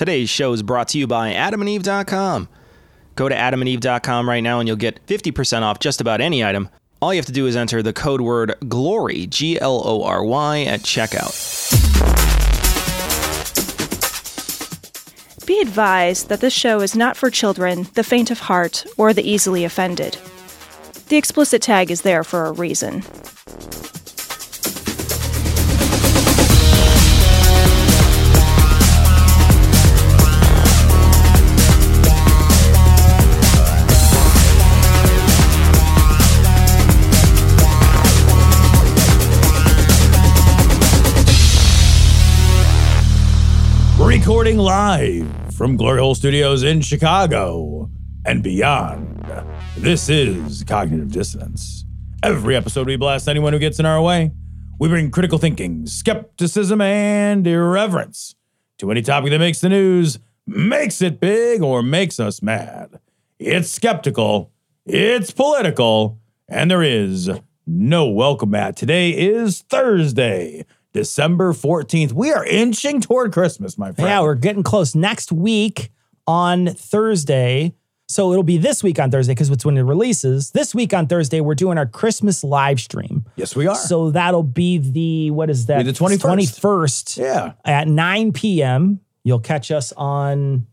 Today's show is brought to you by adamandeve.com. Go to adamandeve.com right now and you'll get 50% off just about any item. All you have to do is enter the code word GLORY, G L O R Y, at checkout. Be advised that this show is not for children, the faint of heart, or the easily offended. The explicit tag is there for a reason. Recording live from Glory Hole Studios in Chicago and beyond. This is Cognitive Dissonance. Every episode, we blast anyone who gets in our way. We bring critical thinking, skepticism, and irreverence to any topic that makes the news, makes it big, or makes us mad. It's skeptical, it's political, and there is no welcome mat. Today is Thursday, December 14th. We are inching toward Christmas, my friend. Yeah, we're getting close. Next week on Thursday. So it'll be this week on Thursday because it's when it releases. This week on Thursday, we're doing our Christmas live stream. yes, we are. So that'll be the, what is that? The 21st. 21st yeah. at 9 p.m. You'll catch us on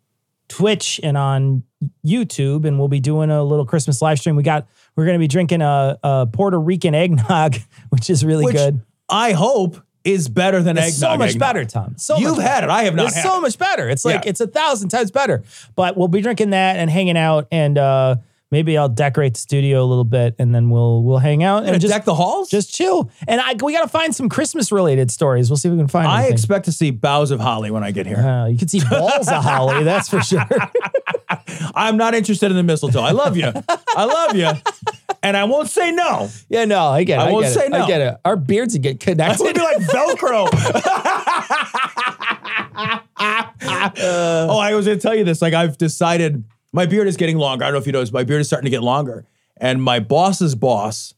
Twitch and on YouTube, and we'll be doing a little Christmas live stream. We got, we're going to be drinking a, a Puerto Rican eggnog, which is really Which good. I hope is better than It's so much eggnog. better, Tom. So You've had it. I have not It's so it. much better. It's like Yeah. it's a thousand times better. But we'll be drinking that and hanging out, and uh, maybe I'll decorate the studio a little bit, and then we'll we'll hang out and just deck the halls? just chill. And I we got to find some Christmas related stories. We'll see if we can find. I anything. expect to see boughs of holly when I get here. Uh, you can see balls of holly, that's for sure. I'm not interested in the mistletoe. I love you. I love you. And I won't say no. yeah, no, I get it. I I, won't get say it. no. I get it. Our beards would get It would connected. be like Velcro. oh, I was going to tell you this. Like, I've decided my beard is getting longer. I don't know if you noticed, my beard is starting to get longer. And my boss's boss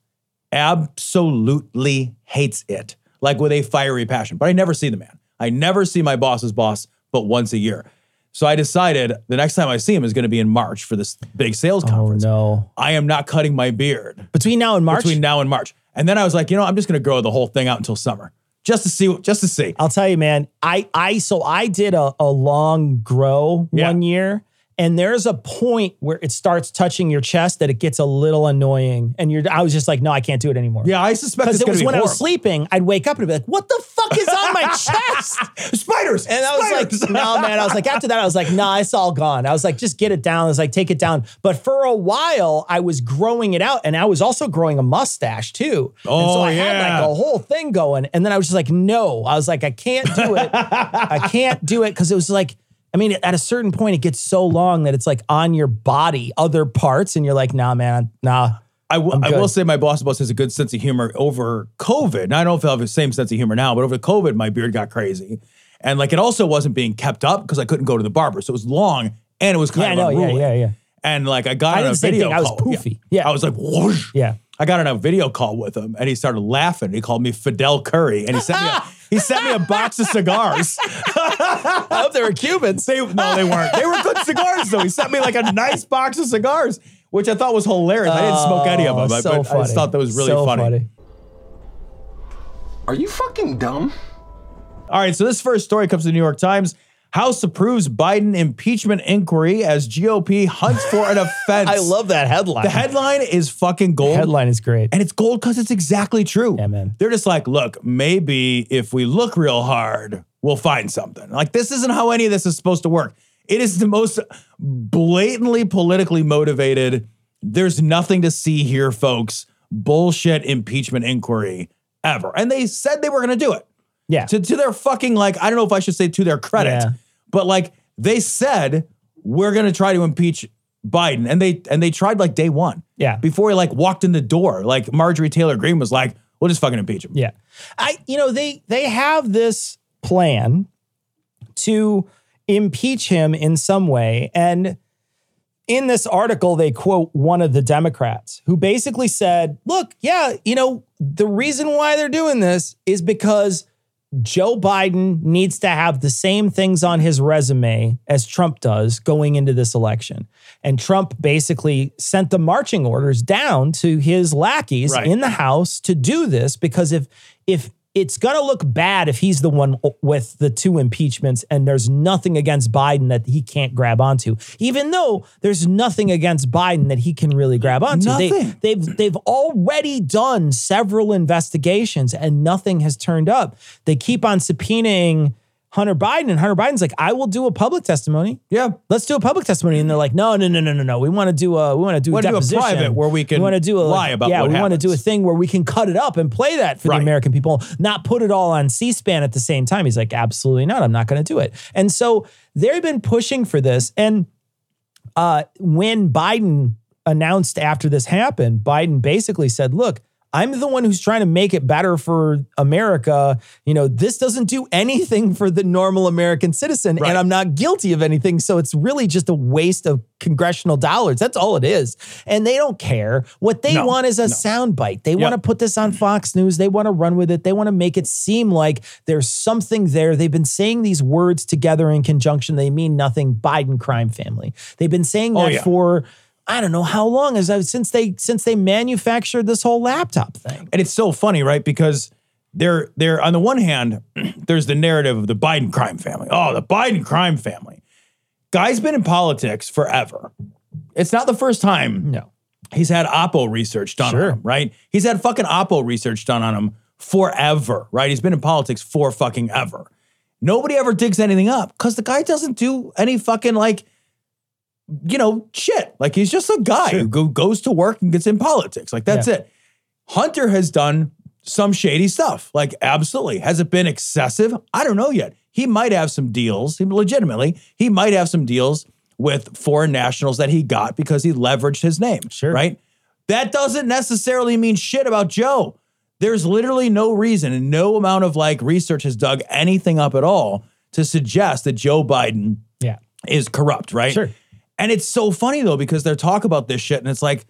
absolutely hates it, like with a fiery passion. But I never see the man. I never see my boss's boss but once a year. So I decided the next time I see him is going to be in March for this big sales oh, conference. oh no! I am not cutting my beard Between now and March, between now and March. And then I was like, you know, I'm just going to grow the whole thing out until summer, just to see, just to see. I'll tell you, man. I I so I did a, a long grow Yeah. one year, and there's a point where it starts touching your chest that it gets a little annoying, and you're. I was just like, no, I can't do it anymore. Yeah, I suspect Because it was when I was sleeping, I'd wake up and be like, "What the fuck is on my chest?" Spiders. And I was spiders. like, "No, man." I was like, after that, I was like, "Nah, it's all gone." I was like, "Just get it down." I was like, "Take it down." But for a while, I was growing it out, and I was also growing a mustache too. Oh, and so Oh, I had like a whole thing going, and then I was just like, "No," I was like, "I can't do it. I can't do it," because it was like. I mean, at a certain point, it gets so long that it's like on your body, other parts, and you're like, nah, man, nah. I will- I'm I will say my boss boss has a good sense of humor over COVID. And I don't know if I have the same sense of humor now, but over COVID, my beard got crazy. And like it also wasn't being kept up because I couldn't go to the barber. So it was long and it was kind Yeah, of. Yeah, unruly. yeah, yeah. And like I got I on a the video. I was poofy. Yeah. I was like, whoosh. Yeah. I got on a video call with him and he started laughing. He called me Fidel Curry and he sent me a, he sent me a box of cigars. I hope they were Cubans. They, no, they weren't. They were good cigars, though. He sent me like a nice box of cigars, which I thought was hilarious. I didn't smoke any of oh, them, Oh, but so I just thought that was really So funny. Are you fucking dumb? All right, so this first story comes to the New York Times. House approves Biden impeachment inquiry as GOP hunts for an offense. I love that headline. the headline is fucking gold. The headline is great. And it's gold because it's exactly true. Yeah, man. They're just like, look, maybe if we look real hard, we'll find something. Like, this isn't how any of this is supposed to work. It is the most blatantly politically motivated. There's nothing to see here, folks. Bullshit impeachment inquiry ever. And they said they were going to do it. Yeah. To, to their fucking, like, I don't know if I should say to their credit, Yeah. but like, they said, we're going to try to impeach Biden. And they, and they tried like day one Yeah. before he like walked in the door. Like Marjorie Taylor Greene was like, "We'll just fucking impeach him." Yeah. I you know they they have this plan to impeach him in some way and in this article they quote one of the Democrats who basically said, "Look, yeah, you know, the reason why they're doing this is because Joe Biden needs to have the same things on his resume as Trump does going into this election. And Trump basically sent the marching orders down to his lackeys Right. in the House to do this because if if it's going to look bad if he's the one with the two impeachments and there's nothing against Biden that he can't grab onto. Even though there's nothing against Biden that he can really grab onto. They, Nothing. they've they've already done several investigations and nothing has turned up. They keep on subpoenaing Hunter Biden, and Hunter Biden's like, "I will do a public testimony. Yeah. Let's do a public testimony." And they're like, "No, no, no, no, no, no. We want to do a we want to do a Wanna do a deposition private where we can we want to do a lie about yeah. we want to do a thing where we can cut it up and play that for Right. the American people, not put it all on C-SPAN at the same time." He's like, "Absolutely not. I'm not going to do it." And so they've been pushing for this, and uh, when Biden announced after this happened, Biden basically said, "Look, I'm the one who's trying to make it better for America. You know, this doesn't do anything for the normal American citizen, Right. and I'm not guilty of anything. So it's really just a waste of congressional dollars. That's all it is. And they don't care. What they No, want is a soundbite. They want to put this on Fox News. They want to run with it. They want to make it seem like there's something there. They've been saying these words together in conjunction. They mean nothing. Biden crime family. They've been saying Oh, that yeah. for I don't know how long as I since they since they manufactured this whole laptop thing. And it's so funny, right? Because they're they're on the one hand, there's the narrative of the Biden crime family. Oh, the Biden crime family. Guy's been in politics forever. It's not the first time No. he's had Oppo research done Sure. on him, right? He's had fucking Oppo research done on him forever, right? He's been in politics for fucking ever. Nobody ever digs anything up because the guy doesn't do any fucking like, you know, shit. Like he's just a guy who go, goes to work and gets in politics. Like that's Yeah. it. Hunter has done some shady stuff. Like absolutely. Has it been excessive? I don't know yet. He might have some deals. He legitimately, he might have some deals with foreign nationals that he got because he leveraged his name. Sure. Right? That doesn't necessarily mean shit about Joe. There's literally no reason and no amount of like research has dug anything up at all to suggest that Joe Biden Yeah. is corrupt, right? Sure. And it's so funny though, because they're talk about this shit and it's like,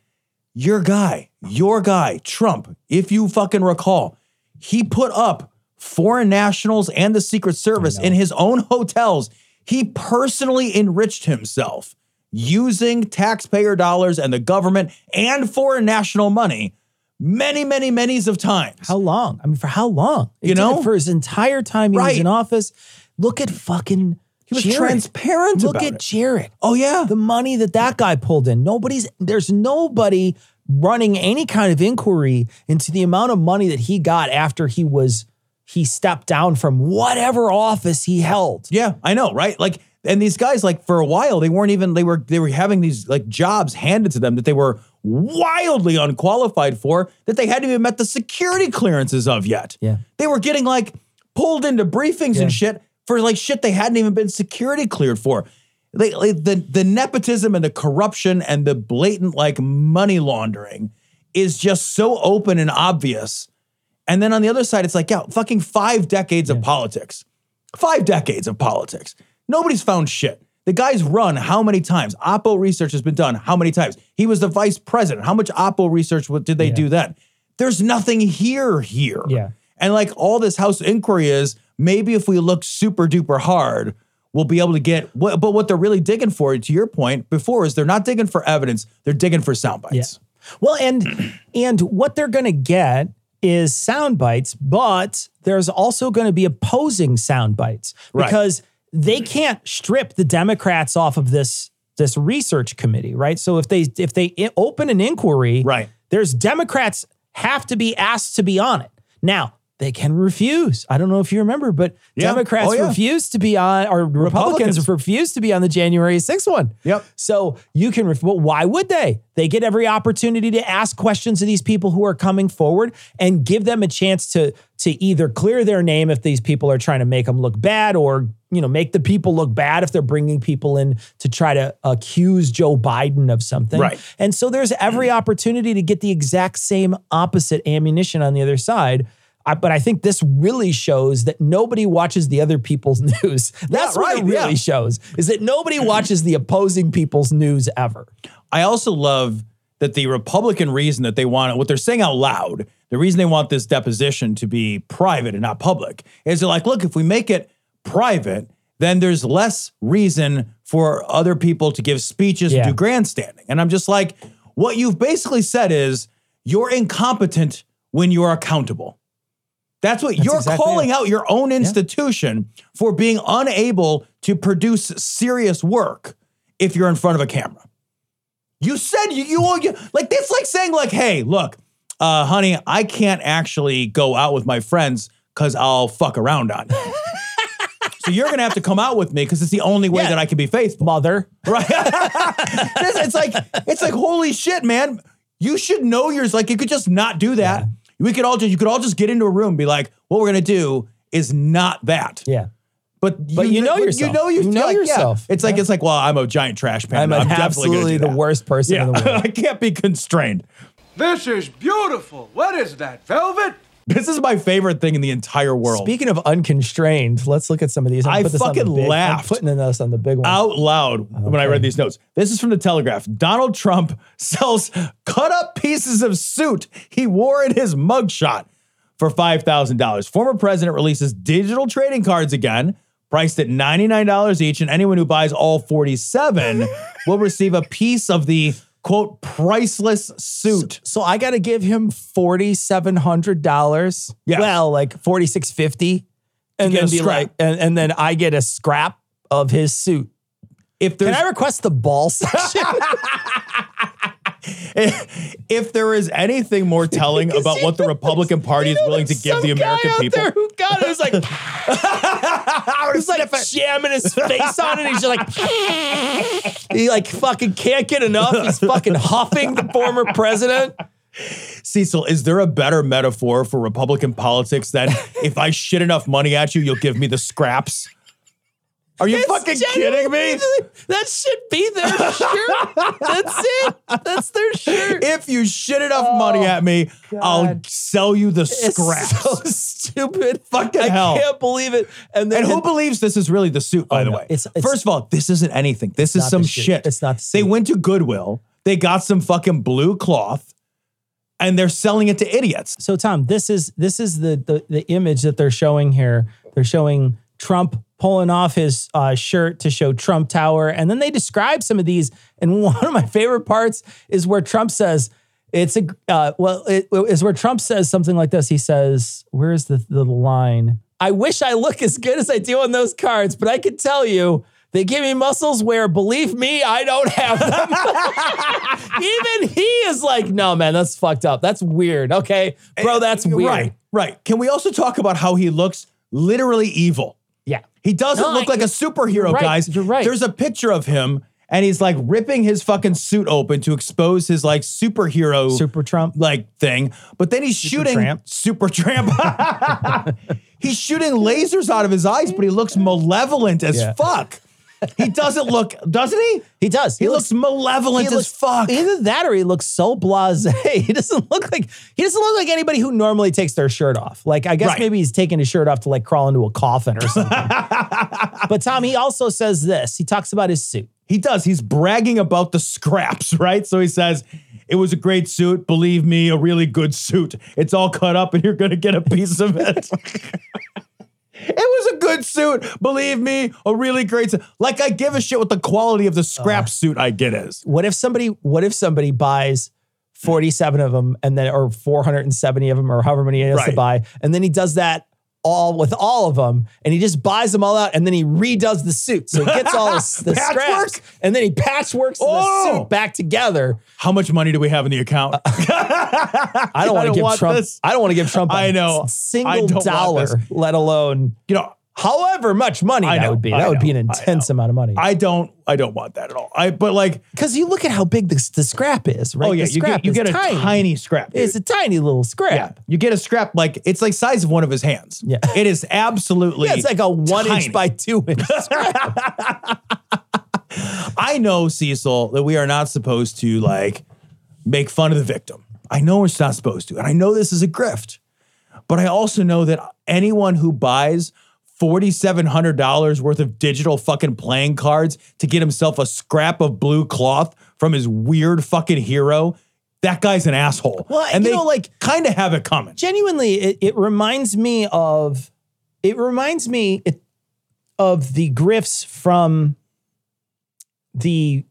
your guy, your guy, Trump, if you fucking recall, he put up foreign nationals and the Secret Service in his own hotels. He personally enriched himself using taxpayer dollars and the government and foreign national money many, many, many's of times. How long? I mean, for how long? He You know? for his entire time he was in office. Look at fucking. He was Jared. transparent Look about at it. Jared. Oh, yeah. the money that that guy pulled in. Nobody's there's nobody running any kind of inquiry into the amount of money that he got after he was he stepped down from whatever office he held. Yeah, I know, right? Like, and these guys, like, for a while, they weren't even they were they were having these like jobs handed to them that they were wildly unqualified for that they hadn't even met the security clearances of yet. Yeah. they were getting like pulled into briefings Yeah. and shit for like shit they hadn't even been security cleared for. The the nepotism and the corruption and the blatant like money laundering is just so open and obvious. And then on the other side, it's like, yeah, fucking five decades of politics. Five decades of politics. Nobody's found shit. The guy's run how many times? Oppo research has been done how many times? He was the vice president. How much Oppo research did they do then? There's nothing here here. Yeah. And like all this House inquiry is, maybe if we look super duper hard, we'll be able to get what but what they're really digging for, to your point before, is they're not digging for evidence, they're digging for sound bites. Well, and and what they're going to get is sound bites, but there's also going to be opposing sound bites Right. because they can't strip the Democrats off of this this research committee, right? So if they if they open an inquiry, Right. there's Democrats have to be asked to be on it. Now, they can refuse. I don't know if you remember, but Yeah. Democrats Oh, yeah. refused to be on, or Republicans, Republicans. refused to be on the January 6th one. Yep. So you can, ref- well, why would they? They get every opportunity to ask questions of these people who are coming forward and give them a chance to to either clear their name if these people are trying to make them look bad, or you know make the people look bad if they're bringing people in to try to accuse Joe Biden of something. Right. And so there's every opportunity to get the exact same opposite ammunition on the other side. I, but I think this really shows that nobody watches the other people's news. That's what it really yeah. shows is that nobody watches the opposing people's news ever. I also love that the Republican reason that they want what they're saying out loud, the reason they want this deposition to be private and not public is they're like, look, if we make it private, then there's less reason for other people to give speeches Yeah. and do grandstanding. And I'm just like, what you've basically said is you're incompetent when you're accountable. That's what you're exactly calling out your own institution for being unable to produce serious work if you're in front of a camera. You said you, you, you like that's like saying like, hey, look, uh, honey, I can't actually go out with my friends because I'll fuck around on you. so you're gonna have to come out with me because it's the only way Yeah. that I can be faithful. Mother. Right? it's, it's like it's like holy shit, man. You should know yours. Like you could just not do that. We could all just you could all just get into a room, and be like, what we're gonna do is not that. Yeah. But But you know but yourself. You know, you, You know like, yeah. yourself. It's like it's like, well, I'm a giant trash pan. I'm, an definitely gonna absolutely the worst person Yeah, in the world. I can't be constrained. This is beautiful. What is that, velvet? This is my favorite thing in the entire world. Speaking of unconstrained, let's look at some of these. I'm I on the fucking big- I'm laughed. putting this on the big one. out loud when I read these notes. This is from the Telegraph. Donald Trump sells cut up pieces of suit he wore in his mugshot for $5,000. Former president releases digital trading cards again, priced at $99 each, and anyone who buys all 47 will receive a piece of the quote priceless suit. So I got to give him forty seven hundred dollars. Yes. Well, like forty six fifty, and then be like, and, and then I get a scrap of his suit. If Can I request the ball section? If there is anything more telling about what the Republican Party is willing to give the American people, who got it was like, he's like jamming his face on it. He's just like, he like fucking can't get enough. He's fucking huffing the former president. Cecil, is there a better metaphor for Republican politics than if I shit enough money at you, you'll give me the scraps? Are you It's fucking kidding me? That should be their shirt. That's it. That's their shirt. If you shit enough money oh, at me, I'll sell you the It's scraps. so stupid. Fucking I hell. can't believe it. And then and who believes this is really the suit, by Oh, the no. way? It's- it's- First of all, this isn't anything. This is some suit. shit. It's not the They went to Goodwill, they got some fucking blue cloth, and they're selling it to idiots. So Tom, this is this is the the, the image that they're showing here. They're showing Trump pulling off his uh, shirt to show Trump Tower, and then they describe some of these. And one of my favorite parts is where Trump says. It's a uh, well. It is where Trump says something like this. He says, "Where's the the line? I wish I look as good as I do on those cards, but I can tell you, they give me muscles where, believe me, I don't have them." Even he is like, "No, man, that's fucked up. That's weird." Okay, bro, that's weird. Right, right. Can we also talk about how he looks literally evil? He doesn't No, look I- like a superhero, right, guys. you're right. There's a picture of him and he's like ripping his fucking suit open to expose his like superhero Super Trump. like thing. But then he's shooting tramp. super tramp. he's shooting lasers out of his eyes, but he looks malevolent as Yeah. fuck. He doesn't look, doesn't he? He does. He, looks, malevolent he as fuck. Either that or he looks so blasé. He doesn't look like he doesn't look like anybody who normally takes their shirt off. Like I guess Right. maybe he's taking his shirt off to like crawl into a coffin or something. but Tom, he also says this. He talks about his suit. He does. He's bragging about the scraps, right? So he says, It was a great suit. Believe me, a really good suit. It's all cut up and you're going to get a piece of it. It was a good suit. Believe me, a really great suit. Like I give a shit what the quality of the scrap Uh. suit I get is. What if somebody? What if somebody buys? 47 of them and then or 470 of them or however many he has to buy and then he does that all with all of them and he just buys them all out and then he redoes the suit so he gets all the scraps and then he patchworks Oh! the suit back together How much money do we have in the account? Uh, I don't want to give Trump. this. I don't want to give Trump. a I know. Single dollar, let alone you know, however much money I that know, would be. I That would be an intense amount of money. I don't I don't want that at all. I but like Because you look at how big the, the scrap is, right? oh yeah, you get you get a tiny. tiny, scrap. dude. It's a tiny little scrap. Yeah, you get a scrap like it's like size of one of his hands. Yeah. it is absolutely. Yeah, it's like a one tiny. inch by two inch scrap. I know Cecil that we are not supposed to like make fun of the victim. I know we're not supposed to, and I know this is a grift. But I also know that anyone who buys $4,700 worth of digital fucking playing cards to get himself a scrap of blue cloth from his weird fucking hero that guy's an asshole. Well, and they know, like- kind of have it coming. genuinely it, it reminds me of it reminds me it, of the grifts from the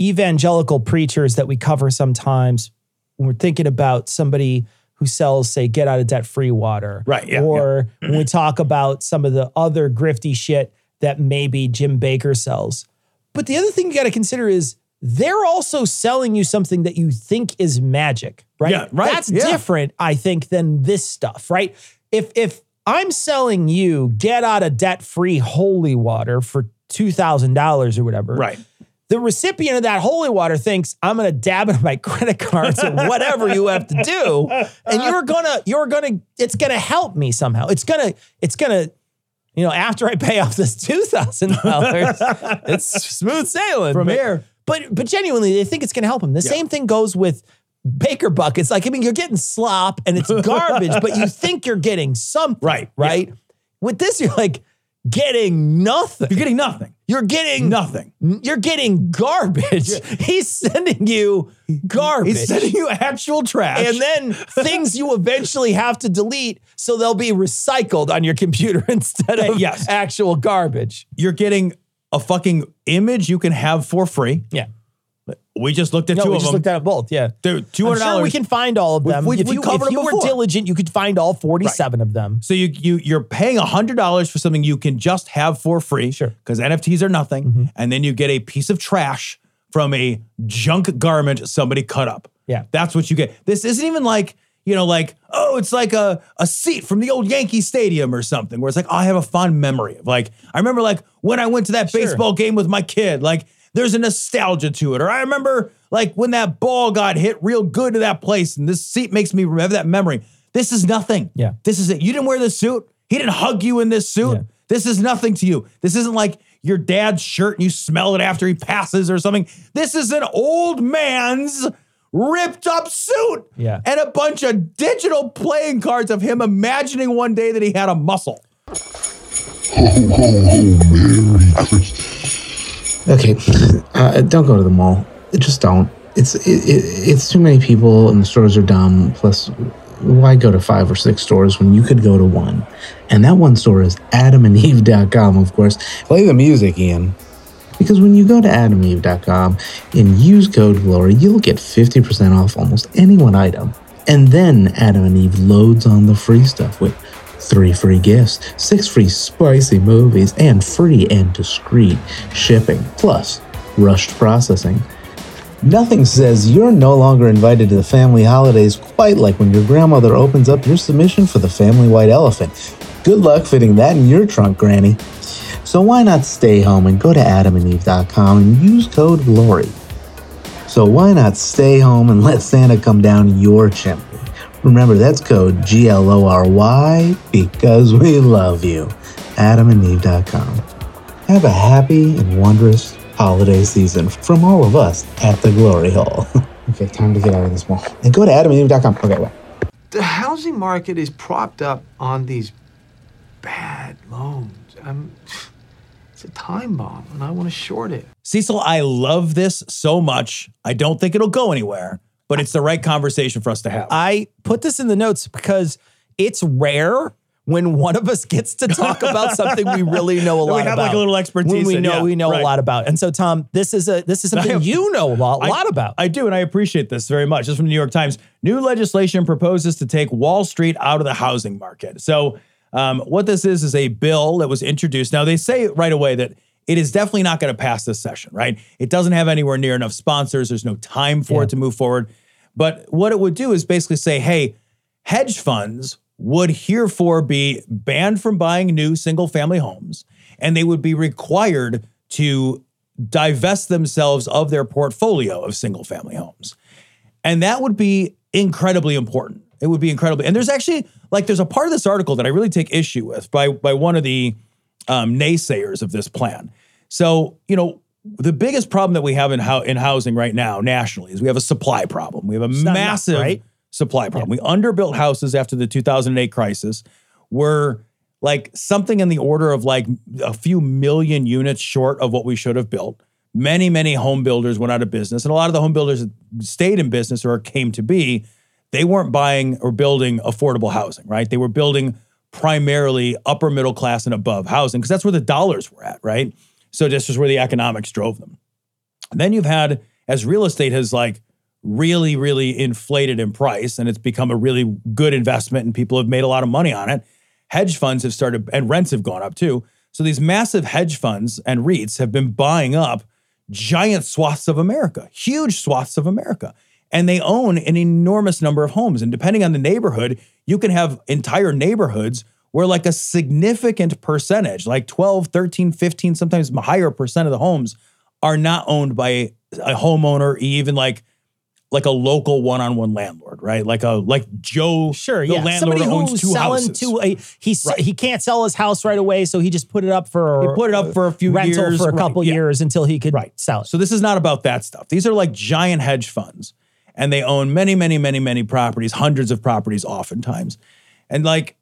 evangelical preachers that we cover sometimes when we're thinking about somebody who sells say get out of debt free water Right, yeah, or mm-hmm. when we talk about some of the other grifty shit that maybe Jim Bakker sells but the other thing you got to consider is they're also selling you something that you think is magic, right? Yeah, right, That's yeah. different, I think, than this stuff, right? If if I'm selling you get out of debt free holy water for two thousand dollars or whatever, Right. The recipient of that holy water thinks I'm going to dab into my credit cards or whatever you have to do, and you're gonna you're gonna it's gonna help me somehow. It's gonna it's gonna you know, after I pay off this two thousand dollars, it's smooth sailing From but, here. But but genuinely, they think it's going to help them. The same thing goes with Bakker buckets. Like I mean, you're getting slop and it's garbage, but you think you're getting something, Right, yeah. Right. With this, you're like getting nothing. You're getting nothing. You're getting Nothing. You're getting garbage. He's sending you garbage. He's sending you actual trash. and then things you eventually have to delete so they'll be recycled on your computer instead of Yes. actual garbage. you're getting a fucking image you can have for free. Yeah. We just looked at No, two we of just them. looked at both. Yeah. Dude, two sure dollars. we can find all of them. we- if we you, covered if you were diligent, you could find all 47 of them. So you you you're paying hundred dollars for something you can just have for free, Sure. Mm-hmm. Because NFTs are nothing, and then you get a piece of trash from a junk garment somebody cut up. Yeah. that's what you get. This isn't even like you know, like oh, it's like a a seat from the old Yankee Stadium or something, where it's like oh, I have a fond memory of like I remember like when I went to that Sure. baseball game with my kid, like. There's a nostalgia to it. Or I remember like when that ball got hit real good to that place, and this seat makes me remember that memory. This is nothing. Yeah. This is it. You didn't wear this suit. He didn't hug you in this suit. Yeah. This is nothing to you. This isn't like your dad's shirt and you smell it after he passes or something. This is an old man's ripped up suit. Yeah. And a bunch of digital playing cards of him imagining one day that he had a muscle. Okay, uh, don't go to the mall. Just don't. It's it, it, it's too many people and the stores are dumb. Plus, why go to five or six stores when you could go to one? And that one store is AdamandEve.com, of course. Play the music, Ian. Because when you go to AdamandEve.com and use code GLORY, you'll get 50% off almost any one item. And then Adam and Eve loads on the free stuff with three free gifts, six free spicy movies, and free and discreet shipping, plus rushed processing. Nothing says you're no longer invited to the family holidays quite like when your grandmother opens up your submission for the family white elephant. Good luck fitting that in your trunk, Granny. So why not stay home and go to adamandeve.com and use code GLORY? So why not stay home and let Santa come down your chimney? Remember, that's code G L O R Y because we love you. AdamandEve.com. Have a happy and wondrous holiday season from all of us at the Glory Hole. okay, time to get out of this mall. And go to AdamandEve.com. Okay, bye. The housing market is propped up on these bad loans. I'm, it's a time bomb, and I want to short it. Cecil, I love this so much. I don't think it'll go anywhere, but it's the right conversation for us to have. I put this in the notes because it's rare when one of us gets to talk about something we really know a That we lot have, about. like, a little expertise When we know yeah, we know right. a lot about. And so Tom, this is a this is something have- you know a lot, I- lot about. I do, and I appreciate this very much. This is from the New York Times. New legislation proposes to take Wall Street out of the housing market. So, um, what this is is a bill that was introduced. Now, they say right away that it is definitely not going to pass this session, right? It doesn't have anywhere near enough sponsors. There's no time for Yeah. it to move forward. But what it would do is basically say, hey, hedge funds would herefore be banned from buying new single family homes, and they would be required to divest themselves of their portfolio of single family homes. And that would be incredibly important. It would be incredibly. And there's actually like there's a part of this article that I really take issue with by by one of the um, naysayers of this plan. So you know the biggest problem that we have in how in housing right now nationally is we have a supply problem. We have a enough, massive right? supply problem. We underbuilt houses after the 2008 crisis. We're like something in the order of like a few million units short of what we should have built many, many home builders went out of business. And a lot of the home builders that stayed in business or came to be, they weren't buying or building affordable housing, right? They were building primarily upper middle class and above housing because that's where the dollars were at, right? So this is where the economics drove them. Then you've had, as real estate has like really, really inflated in price and it's become a really good investment and people have made a lot of money on it, hedge funds have started, and rents have gone up too. So these massive hedge funds and REITs have been buying up giant swaths of America, huge swaths of America. And they own an enormous number of homes. And depending on the neighborhood, you can have entire neighborhoods where like a significant percentage, like 12, 13, 15, sometimes higher percent of the homes are not owned by a homeowner, even like like a local one-on-one landlord, right? Like a like Joe, Sure, the yeah. landlord Somebody owns two houses. to a he's Right. he can't sell his house right away, so he just put it up for He put it up for a few rental years, for a right, couple yeah. years until he could Right. sell it. So this is not about that stuff. These are like giant hedge funds and they own many, many, many, many properties, hundreds of properties oftentimes. And like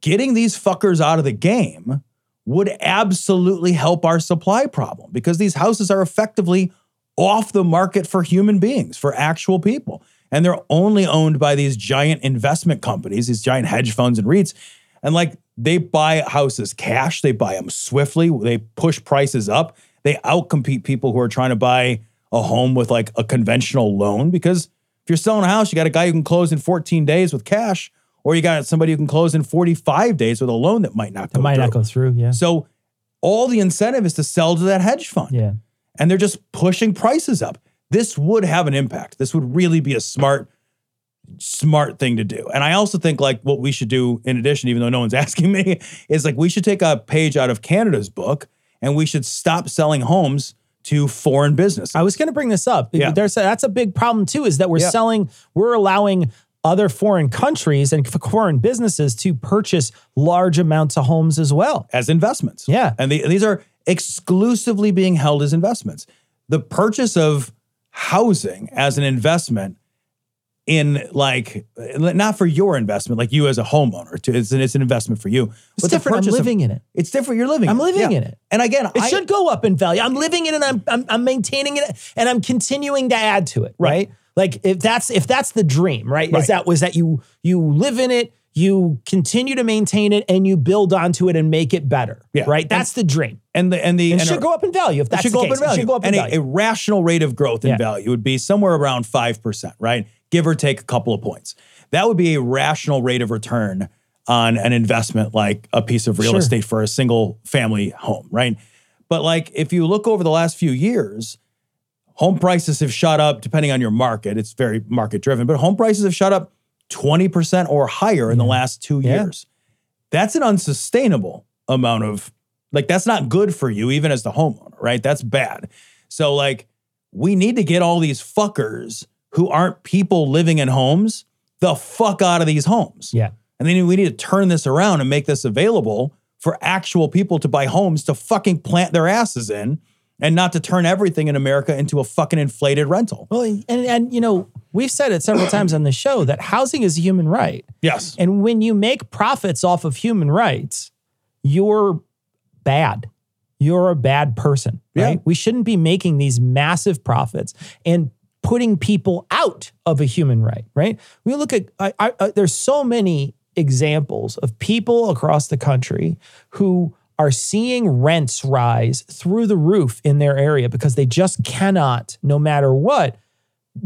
getting these fuckers out of the game would absolutely help our supply problem because these houses are effectively off the market for human beings, for actual people. And they're only owned by these giant investment companies, these giant hedge funds and REITs. And like they buy houses cash, they buy them swiftly, they push prices up, they outcompete people who are trying to buy a home with like a conventional loan because if you're selling a house, you got a guy who can close in 14 days with cash, or you got somebody who can close in 45 days with a loan that might not go It might through. not go through. Yeah. So all the incentive is to sell to that hedge fund. Yeah. And they're just pushing prices up. This would have an impact. This would really be a smart, smart thing to do. And I also think like what we should do in addition, even though no one's asking me, is like we should take a page out of Canada's book and we should stop selling homes to foreign business. I was going to bring this up. Yeah. There's a, that's a big problem too. Is that we're Yeah. selling, we're allowing other foreign countries and foreign businesses to purchase large amounts of homes as well. as investments. Yeah. And the, these are exclusively being held as investments. The purchase of housing as an investment in like not for your investment, like you as a homeowner, to, it's, an, it's an investment for you. It's different. I'm living in it. It's different. You're living. I'm in it. living Yeah. in it. And again, It I, should go up in value. I'm living in it. And I'm, I'm I'm maintaining it, and I'm continuing to add to it. Right. Right. Like if that's if that's the dream, right? Right. Is that was that you you live in it, you continue to maintain it, and you build onto it and make it better. Yeah. Right. That's the dream. and the and the And it and should go up in value if It that's should the go case. up in value. It should go up in and a, a rational rate of growth in Yeah. value would be somewhere around 5%, right? Give or take a couple of points. That would be a rational rate of return on an investment like a piece of real Sure. estate for a single family home, right? But like if you look over the last few years, home prices have shot up depending on your market. It's very market driven, but home prices have shot up 20% or higher in the last 2 Yeah. years. That's an unsustainable amount of like that's not good for you even as the homeowner, right? That's bad. So like we need to get all these fuckers who aren't people living in homes the fuck out of these homes. yeah. And then we need to turn this around and make this available for actual people to buy homes to fucking plant their asses in and not to turn everything in America into a fucking inflated rental. Well, and and you know we've said it several times on the show that housing is a human right. Yes. And when you make profits off of human rights, you're bad. You're a bad person, Yeah. right? We shouldn't be making these massive profits and putting people out of a human right, right? We look at, I, I, I, there's so many examples of people across the country who are seeing rents rise through the roof in their area because they just cannot, no matter what,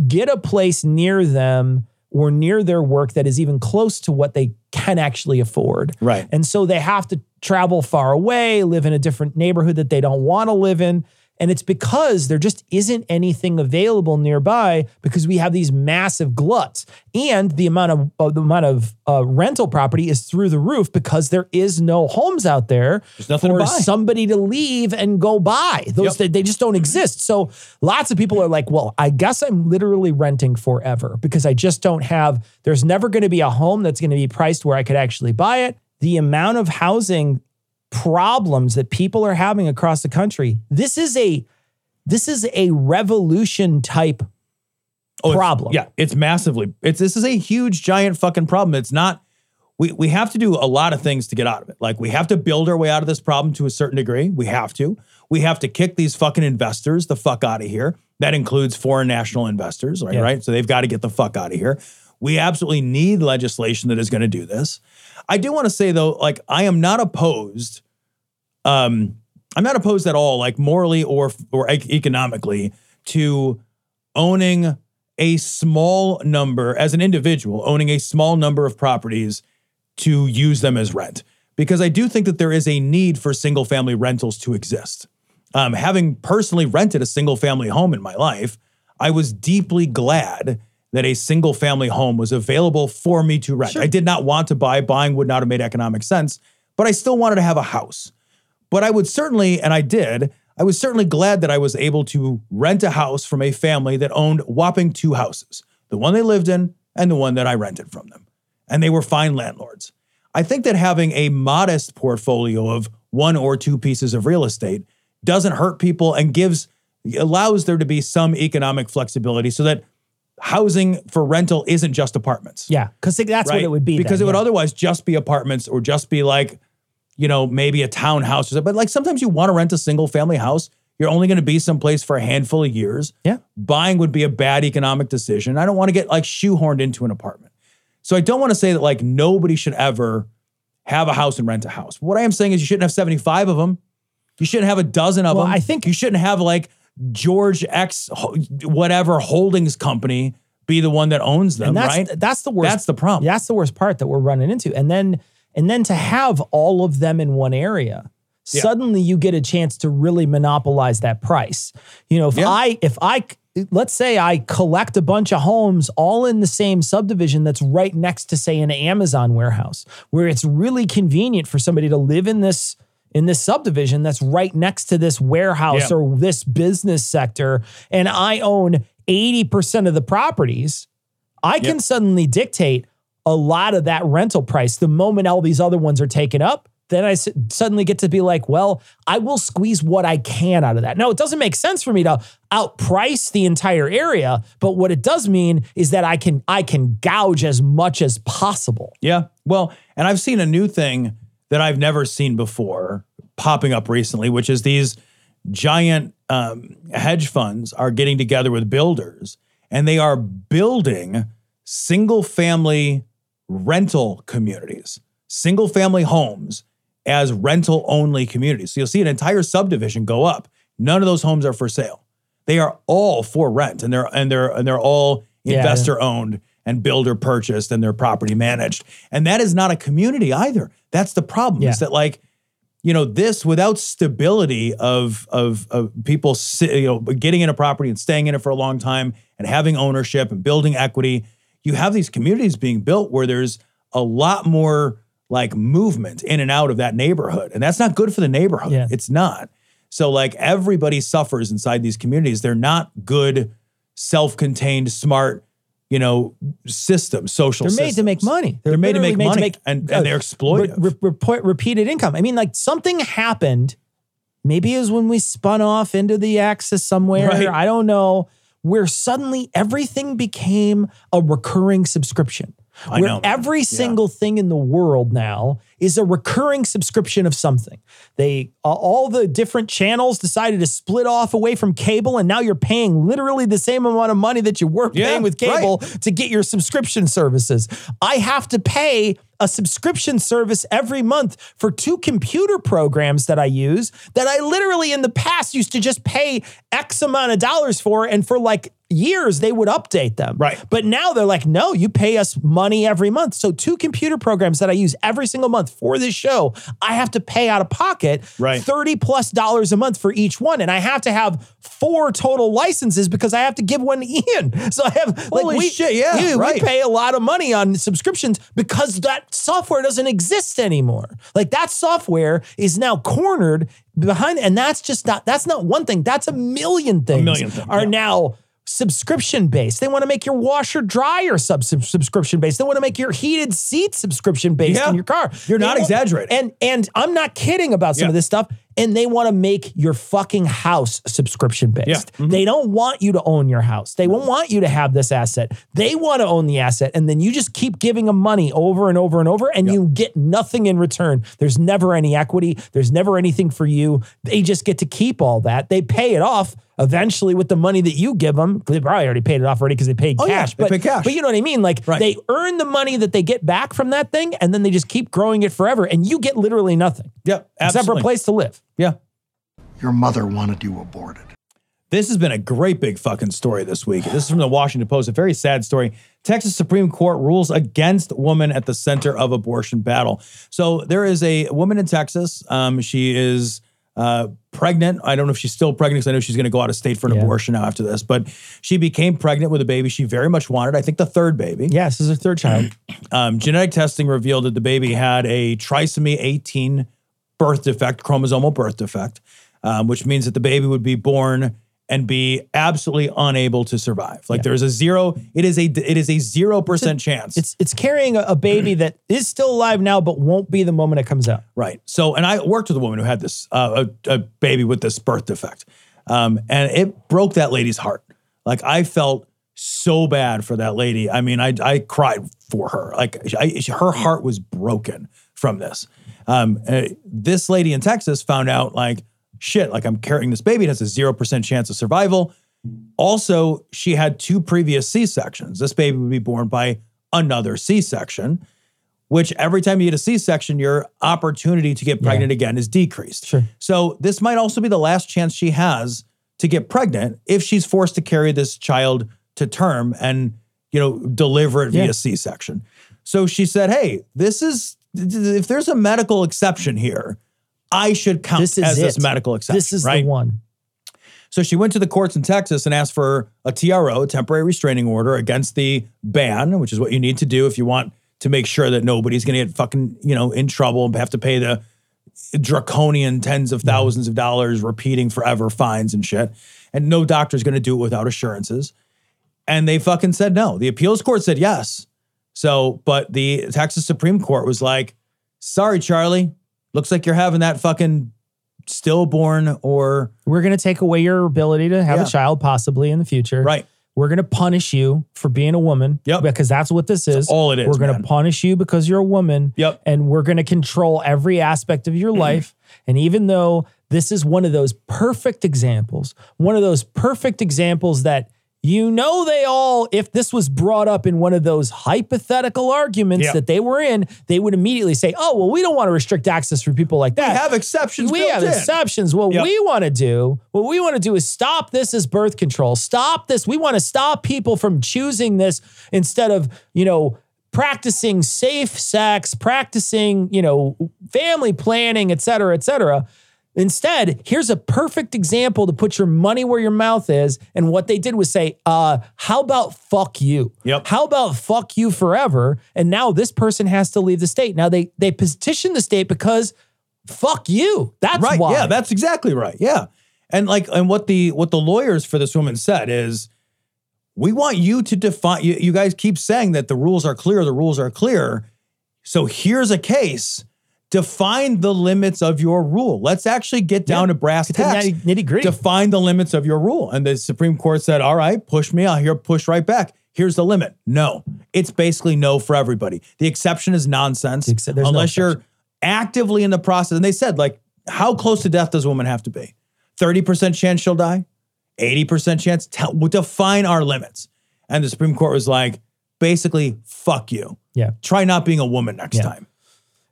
get a place near them or near their work that is even close to what they can actually afford. Right. And so they have to travel far away, live in a different neighborhood that they don't want to live in. And it's because there just isn't anything available nearby because we have these massive gluts, and the amount of uh, the amount of uh, rental property is through the roof because there is no homes out there There's nothing to for buy. somebody to leave and go buy. Those Yep. they, they just don't exist. So lots of people are like, well, I guess I'm literally renting forever because I just don't have. There's never going to be a home that's going to be priced where I could actually buy it. The amount of housing problems that people are having across the country. This is a this is a revolution type Oh, it's- problem. Yeah, it's massively. It's this is a huge, giant fucking problem. It's not. we we have to do a lot of things to get out of it. Like we have to build our way out of this problem to a certain degree. We have to. We have to kick these fucking investors the fuck out of here. That includes foreign national investors, right? Yeah. Right. So they've got to get the fuck out of here. We absolutely need legislation that is going to do this. I do want to say though, like I am not opposed. Um, I'm not opposed at all, like morally or or economically, to owning a small number as an individual, owning a small number of properties to use them as rent. Because I do think that there is a need for single family rentals to exist. Um, having personally rented a single family home in my life, I was deeply glad that a single family home was available for me to rent. I did not want to buy, buying would not have made economic sense, but I still wanted to have a house. But I would certainly, and I did, I was certainly glad that I was able to rent a house from a family that owned whopping two houses the one they lived in and the one that I rented from them. And they were fine landlords. I think that having a modest portfolio of one or two pieces of real estate doesn't hurt people and gives allows there to be some economic flexibility so that housing for rental isn't just apartments Yeah, because that's what it would be. Because then, it would yeah. otherwise just be apartments or just be like, you know, maybe a townhouse or something. But like sometimes you want to rent a single family house. You're only going to be someplace for a handful of years. Yeah. Buying would be a bad economic decision. I don't want to get like shoehorned into an apartment. So I don't want to say that like nobody should ever have a house and rent a house. What I am saying is you shouldn't have 75 of them. You shouldn't have a dozen of Well, them. I think- you shouldn't have like George X whatever holdings company be the one that owns them, and that's right? that's the worst. That's the problem. That's the worst part that we're running into. And then and then to have all of them in one area, Yeah. suddenly you get a chance to really monopolize that price. You know, if Yeah. I if I let's say I collect a bunch of homes all in the same subdivision that's right next to say an Amazon warehouse where it's really convenient for somebody to live in this in this subdivision that's right next to this warehouse Yeah. or this business sector and I own 80% of the properties I can suddenly dictate a lot of that rental price the moment all these other ones are taken up. Then I s- suddenly get to be like, well, I will squeeze what I can out of that. No, it doesn't make sense for me to outprice the entire area, but what it does mean is that I can I can gouge as much as possible. Yeah. Well, and I've seen a new thing that I've never seen before popping up recently, which is these giant um, hedge funds are getting together with builders and they are building single family rental communities, single family homes as rental only communities. So you'll see an entire subdivision go up. None of those homes are for sale. They are all for rent and they're and they're and they're all Yeah. investor owned and builder purchased and their property managed. And that is not a community either. That's the problem. Yeah. Is that like, you know, this without stability of of of people you know getting in a property and staying in it for a long time and having ownership and building equity, you have these communities being built where there's a lot more like movement in and out of that neighborhood. And that's not good for the neighborhood. Yeah. It's not. So like everybody suffers inside these communities. They're not good, self-contained, smart, you know, system, social They're made to make money. They're, made to make literally money and, and they're exploitive. re- repeated income. I mean, like something happened. Maybe it was when we spun off into the axis somewhere. Right. I don't know. Where suddenly everything became a recurring subscription. I where know, every Yeah. single thing in the world now is a recurring subscription of something. They all the different channels decided to split off away from cable, and now you're paying literally the same amount of money that you were Yeah, paying with right. cable to get your subscription services. I have to pay a subscription service every month for two computer programs that I use that I literally in the past used to just pay X amount of dollars for. And for like years, they would update them. Right. But now they're like, no, you pay us money every month. So two computer programs that I use every single month for this show, I have to pay out of pocket Right. 30 plus dollars a month for each one. And I have to have four total licenses because I have to give one to Ian. So I have like Holy we, shit, yeah, we, we pay a lot of money on subscriptions because that software doesn't exist anymore. Like that software is now cornered behind, and that's just not that's not one thing. That's a million things. a million things, are yeah. now subscription based. They want to make your washer dryer sub subscription based. They want to make your heated seat subscription based Yeah. in your car. You're They not exaggerating. And and I'm not kidding about some Yeah. of this stuff. and they want to make your fucking house subscription based. Yeah. Mm-hmm. They don't want you to own your house. They won't want you to have this asset. They want to own the asset. And then you just keep giving them money over and over and over, and you get nothing in return. There's never any equity, there's never anything for you. They just get to keep all that. They pay it off. Eventually, with the money that you give them, they probably already paid it off already because they paid Oh, yeah, cash. they but, pay cash. but you know what I mean? Like Right. they earn the money that they get back from that thing, and then they just keep growing it forever, and you get literally nothing Yep. except for a place to live. Yeah. Your mother wanted you aborted. This has been a great big fucking story this week. This is from the Washington Post, a very sad story. Texas Supreme Court rules against woman at the center of abortion battle. So there is a woman in Texas. Um, she is uh, pregnant. I don't know if she's still pregnant because I know she's going to go out of state for an Yeah. abortion now after this. But she became pregnant with a baby she very much wanted. I think the third baby. Yeah, this is her third child. Um, genetic testing revealed that the baby had a trisomy 18 birth defect, chromosomal birth defect, um, which means that the baby would be born and be absolutely unable to survive. Like there's a zero, it is a it is a zero percent chance. It's it's carrying a, a baby that is still alive now, but won't be the moment it comes out. Right. So, and I worked with a woman who had this uh, a, a baby with this birth defect, um, and it broke that lady's heart. Like I felt so bad for that lady. I mean, I I cried for her. Like I, her heart was broken from this. Um, uh, this lady in Texas found out like shit. Like I'm carrying this baby. It has a zero percent chance of survival. Also, she had two previous C sections. This baby would be born by another C section which every time you get a C-section, your opportunity to get pregnant again is decreased. Sure. So this might also be the last chance she has to get pregnant if she's forced to carry this child to term and you know deliver it Yeah. via C-section. So she said, "Hey, this is if there's a medical exception here, I should count This is as this medical exception." This is right? the one. So she went to the courts in Texas and asked for a TRO, a temporary restraining order against the ban, which is what you need to do if you want to make sure that nobody's going to get fucking, you know, in trouble and have to pay the draconian tens of thousands of dollars repeating forever fines and shit. And no doctor's going to do it without assurances. And they fucking said no. The appeals court said yes. So, but the Texas Supreme Court was like, sorry, Charlie. Looks like you're having that fucking stillborn or We're going to take away your ability to have Yeah. a child possibly in the future. right. We're going to punish you for being a woman. Yep. Because that's what this is. all it is, We're going to punish you because you're a woman. Yep. And we're going to control every aspect of your mm-hmm. life. And even though this is one of those perfect examples, one of those perfect examples that you know they all, if this was brought up in one of those hypothetical arguments Yep. that they were in, they would immediately say, oh, well, we don't want to restrict access for people like that We have exceptions. we have in. exceptions. What Yep. we want to do, what we want to do is stop this as birth control. Stop this. We want to stop people from choosing this instead of, you know, practicing safe sex, practicing, you know, family planning, et cetera, et cetera. Instead, here's a perfect example to put your money where your mouth is. And what they did was say, uh, how about fuck you? Yep. How about fuck you forever? And now this person has to leave the state. Now they they petitioned the state because fuck you. That's right why. yeah that's exactly right yeah and like and what the what the lawyers for this woman said is we want you to define you, you guys keep saying that the rules are clear the rules are clear so here's a case define the limits of your rule. Let's actually get down to brass tacks. nitty gritty. define the limits of your rule. And the supreme court said all right push me i'll here push right back. Here's the limit. No. It's basically no for everybody. The exception is nonsense. Exce- there's no unless you're actively in the process. And they said like how close to death does a woman have to be? 30% chance she'll die? 80% chance? Tell define our limits. And the supreme court was like basically fuck you. Yeah. try not being a woman next Yeah. time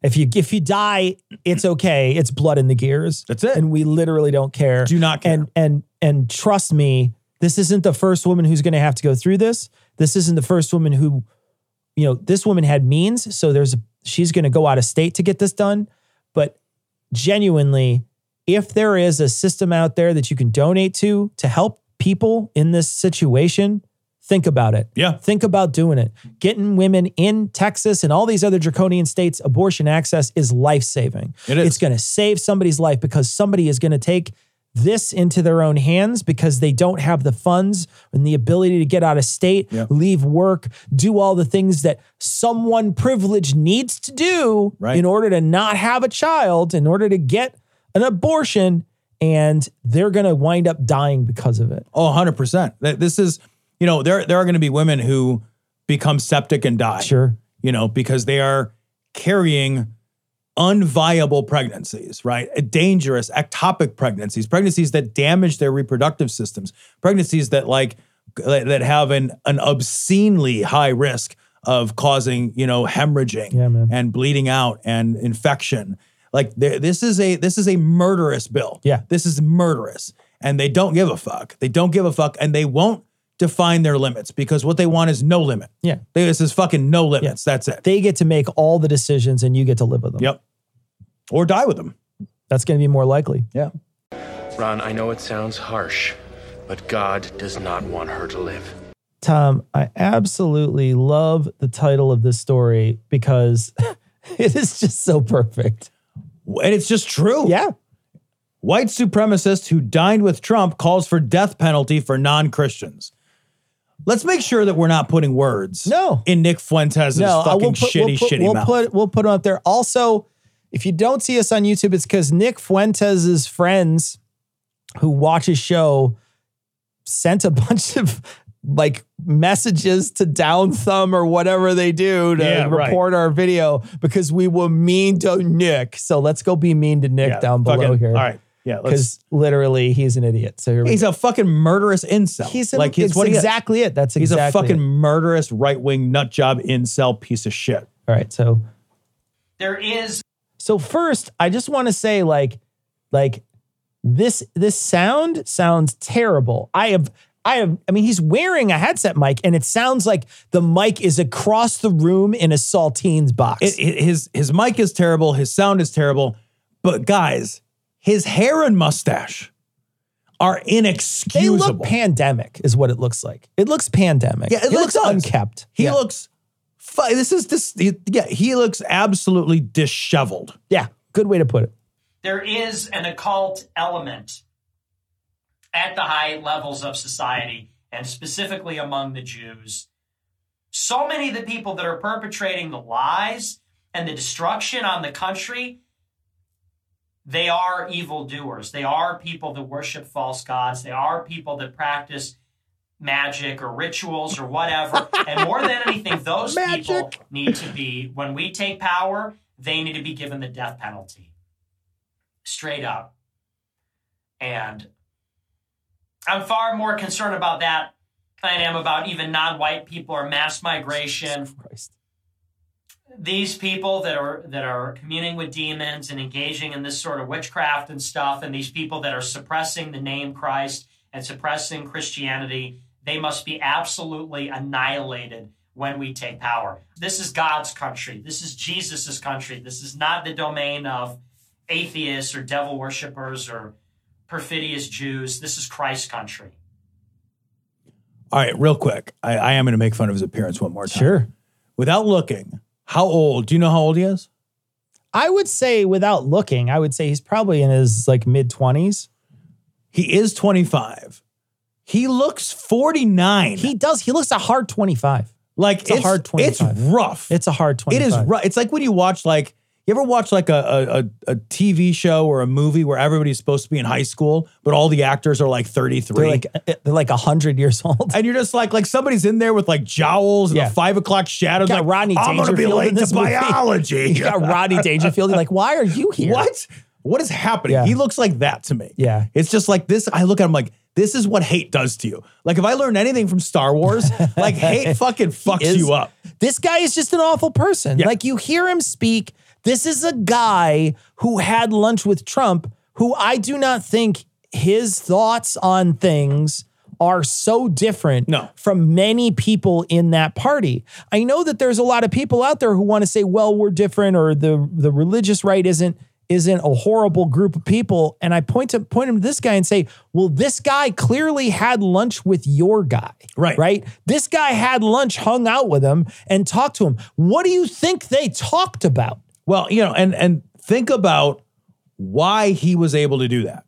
If you if you die, it's okay. It's blood in the gears. That's it. And we literally don't care. Do not care. And and and trust me, this isn't the first woman who's going to have to go through this. This isn't the first woman who, you know, this woman had means, so there's she's going to go out of state to get this done. But genuinely, if there is a system out there that you can donate to to help people in this situation, think about it. Yeah. Think about doing it. Getting women in Texas and all these other draconian states abortion access is life saving. It is. It's going to save somebody's life because somebody is going to take this into their own hands because they don't have the funds and the ability to get out of state, Yeah. leave work, do all the things that someone privileged needs to do Right. in order to not have a child, in order to get an abortion and they're going to wind up dying because of it. Oh, 100%. This is, you know, there there are going to be women who become septic and die. Sure. You know, because they are carrying unviable pregnancies, right? Dangerous ectopic pregnancies, pregnancies that damage their reproductive systems, pregnancies that like that have an an obscenely high risk of causing, you know, hemorrhaging Yeah, and bleeding out and infection. Like this is a this is a murderous bill. Yeah. This is murderous. And they don't give a fuck. They don't give a fuck and they won't define their limits because what they want is no limit. Yeah. They, this is fucking no limits. That's it. They get to make all the decisions and you get to live with them. Yep. Or die with them. That's going to be more likely. Yeah. Ron, I know it sounds harsh, but God does not want her to live. Tom, I absolutely love the title of this story because it is just so perfect. And it's just true. Yeah. White supremacist who dined with Trump calls for death penalty for non-Christians. Let's make sure that we're not putting words No. in Nick Fuentes' No, fucking will put, shitty, we'll put, shitty we'll mouth. put we'll put them up there. Also, if you don't see us on YouTube, it's because Nick Fuentes' friends who watch his show sent a bunch of like messages to down thumb or whatever they do to Yeah, right. report our video because we were mean to Nick. So let's go be mean to Nick Yeah, down below fucking- here. All right. Yeah. Because literally he's an idiot. So here we he's go. a fucking murderous incel. He's a, like he's it's what he exactly it. That's exactly He's a fucking it. murderous right wing nut job incel piece of shit. All right. So There is So first, I just want to say like like this this sound sounds terrible. I have I have I mean he's wearing a headset mic and it sounds like the mic is across the room in a saltines box. It, it- his his mic is terrible. His sound is terrible. But guys, his hair and mustache are they inexcusable. look pandemic is what it looks like. It looks pandemic. Yeah, it looks does. unkept. He yeah. looks. Fu- this is this. Yeah, he looks absolutely disheveled. Yeah, good way to put it. there is an occult element at the high levels of society and specifically among the Jews. So many of the people that are perpetrating the lies and the destruction on the country, they are evildoers. They are people that worship false gods. They are people that practice magic or rituals or whatever. and more than anything, those people need to be, when we take power, they need to be given the death penalty straight up. And I'm far more concerned about that than I am about even non white people or mass migration. Christ. These people that are that are communing with demons and engaging in this sort of witchcraft and stuff, and these people that are suppressing the name Christ and suppressing Christianity, they must be absolutely annihilated when we take power. This is God's country. This is Jesus' country. This is not the domain of atheists or devil worshippers or perfidious Jews. This is Christ's country. All right, real quick. I, I am going to make fun of his appearance one more time. Sure. Without looking, how old? Do you know how old he is? I would say without looking, I would say he's probably in his like mid 20s. He is 25. He looks 49. He does. He looks a hard 25. like it's a hard 25. It's rough. It's a hard 25. It is rough. It's like when you watch like you ever watch like a, a a TV show or a movie where everybody's supposed to be in high school, but all the actors are like 33. They're like eh, they're like hundred years old. and you're just like like somebody's in there with like jowls and Yeah. the five o'clock shadows. You got like, Rodney I'm be Dangerfield late in to this movie." biology. You got Rodney Dangerfield. You're like, why are you here? What? What is happening? Yeah. He looks like that to me. Yeah. It's just like this. I look at him like, this is what hate does to you. Like, if I learned anything from Star Wars, like, hate fucking fucks is- you up. This guy is just an awful person. Yeah. Like you hear him speak. This is a guy who had lunch with Trump, who I do not think his thoughts on things are so different No. from many people in that party. I know that there's a lot of people out there who want to say, well, we're different or the the religious right isn't isn't a horrible group of people. And I point to point him to this guy and say, well, this guy clearly had lunch with your guy. Right. Right. This guy had lunch, hung out with him, and talked to him. What do you think they talked about? Well, you know, and and think about why he was able to do that.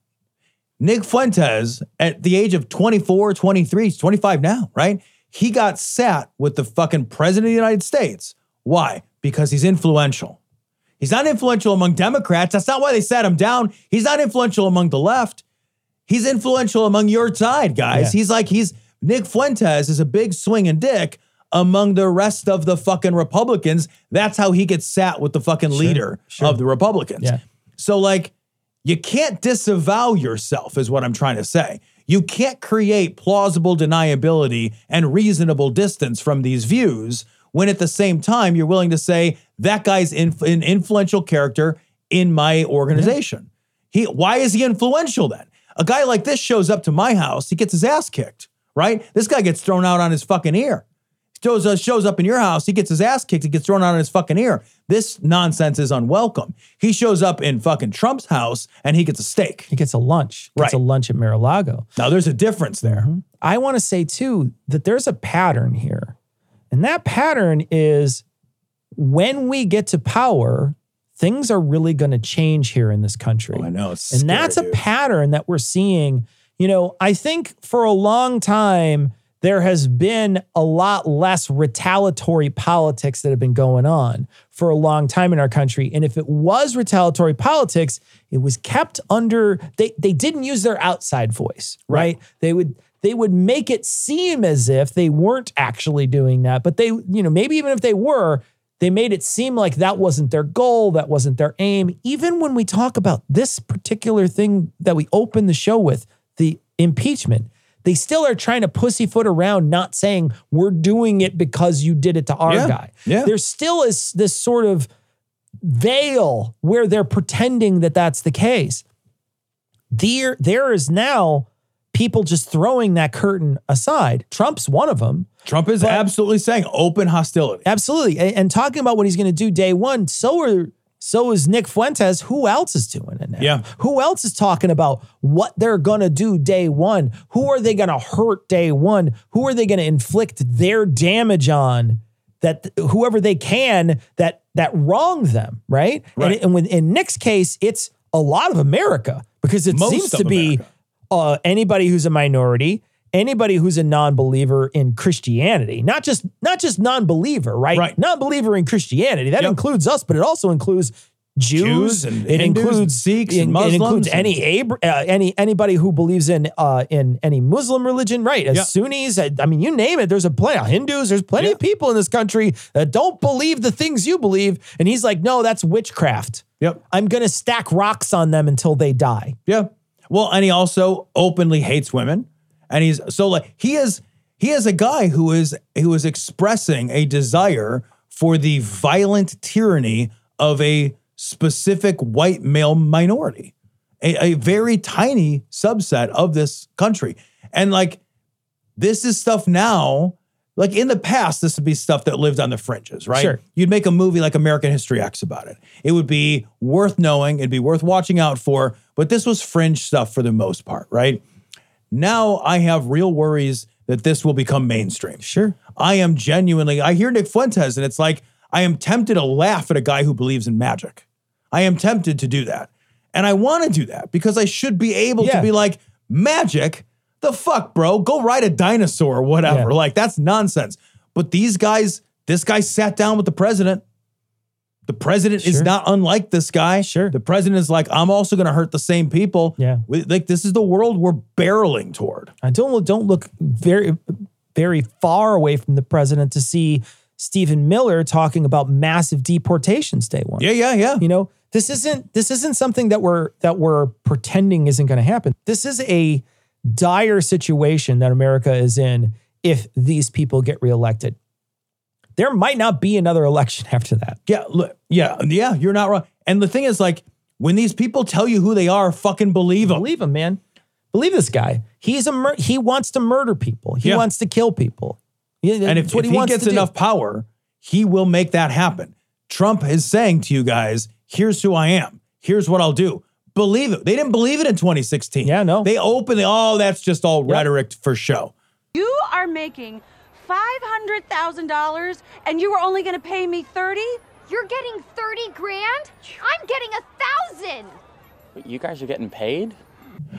Nick Fuentes, at the age of 24, 23, he's 25 now, right? He got sat with the fucking president of the United States. Why? Because he's influential. He's not influential among Democrats. That's not why they sat him down. He's not influential among the left. He's influential among your side, guys. Yeah. He's like he's Nick Fuentes is a big swinging dick among the rest of the fucking Republicans. That's how he gets sat with the fucking leader sure. of the Republicans. Yeah. So like you can't disavow yourself is what I'm trying to say. You can't create plausible deniability and reasonable distance from these views when at the same time you're willing to say that guy's inf- an influential character in my organization. He why is he influential then? A guy like this shows up to my house, he gets his ass kicked, right? This guy gets thrown out on his fucking ear. Shows, uh, shows up in your house, he gets his ass kicked, he gets thrown out on his fucking ear. This nonsense is unwelcome. He shows up in fucking Trump's house and he gets a steak. He gets a lunch. Gets Right. a lunch at Mar-a-Lago. Now there's a difference there. I want to say too that there's a pattern here. And that pattern is when we get to power, things are really going to change here in this country. Oh, I know. And scary, that's a dude. pattern that we're seeing. You know, I think for a long time, there has been a lot less retaliatory politics that have been going on for a long time in our country. And if it was retaliatory politics, it was kept under they they didn't use their outside voice, right? They would they would make it seem as if they weren't actually doing that, but they, you know, maybe even if they were, they made it seem like that wasn't their goal, that wasn't their aim. Even when we talk about this particular thing that we opened the show with, the impeachment, they still are trying to pussyfoot around, not saying we're doing it because you did it to our Yeah. guy. Yeah. There still is this sort of veil where they're pretending that that's the case. There, there is now people just throwing that curtain aside. Trump's one of them. Trump is But- absolutely saying open hostility. Absolutely. And, and talking about what he's going to do day one, so are so is Nick Fuentes. Who else is doing it now? Yeah. Who else is talking about what they're going to do day one? Who are they going to hurt day one? Who are they going to inflict their damage on? That whoever they can that that wronged them, right? Right. And, and with, in Nick's case, it's a lot of America because it Most seems to be uh, anybody who's a minority, anybody who's a non-believer in Christianity, not just not just non-believer, right? Right. Non-believer in Christianity that Yep. includes us, but it also includes Jews, Jews and it Hindus includes Sikhs it, and it Muslims includes and- any Abra- uh, any anybody who believes in uh, in any Muslim religion, right? As. Sunnis, I, I mean, you name it. There's a plenty of Hindus. There's plenty Yeah. of people in this country that don't believe the things you believe, and he's like, no, that's witchcraft. Yep. I'm gonna stack rocks on them until they die. Yeah. Well, and he also openly hates women. And he's so like he is he is a guy who is who is expressing a desire for the violent tyranny of a specific white male minority. A, a very tiny subset of this country. And like this is stuff now like in the past, this would be stuff that lived on the fringes, right? Sure. You'd make a movie like American History X about it. It would be worth knowing, it'd be worth watching out for, but this was fringe stuff for the most part, right? Now I have real worries that this will become mainstream. Sure. I am genuinely, I hear Nick Fuentes and it's like, I am tempted to laugh at a guy who believes in magic. I am tempted to do that. And I want to do that because I should be able Yeah. to be like, magic? The fuck, bro? Go ride a dinosaur or whatever. Yeah. Like, that's nonsense. But these guys, this guy sat down with the president. The president is not unlike this guy. Sure. The president is like, I'm also going to hurt the same people. Yeah. We- like, this is the world we're barreling toward. I don't look- don't look very very far away from the president to see Stephen Miller talking about massive deportations day one. Yeah, yeah, yeah. You know, this isn't this isn't something that we're that we're pretending isn't going to happen. This is a dire situation that America is in if these people get reelected. There might not be another election after that. Yeah, look, yeah, yeah, you're not wrong. And the thing is, like, when these people tell you who they are, fucking believe them. Believe him, man. Believe this guy. He's a mur- he wants to murder people. He Yeah. wants to kill people. Yeah, And if, what if he, wants gets to do. enough power, he will make that happen. Trump is saying to you guys, here's who I am. Here's what I'll do. Believe it. They didn't believe it in 2016. Yeah, no. They openly, oh, that's just all rhetoric for show. You are making $500,000 and you were only going to pay me 30? You're getting 30 grand? I'm getting a thousand. You guys are getting paid?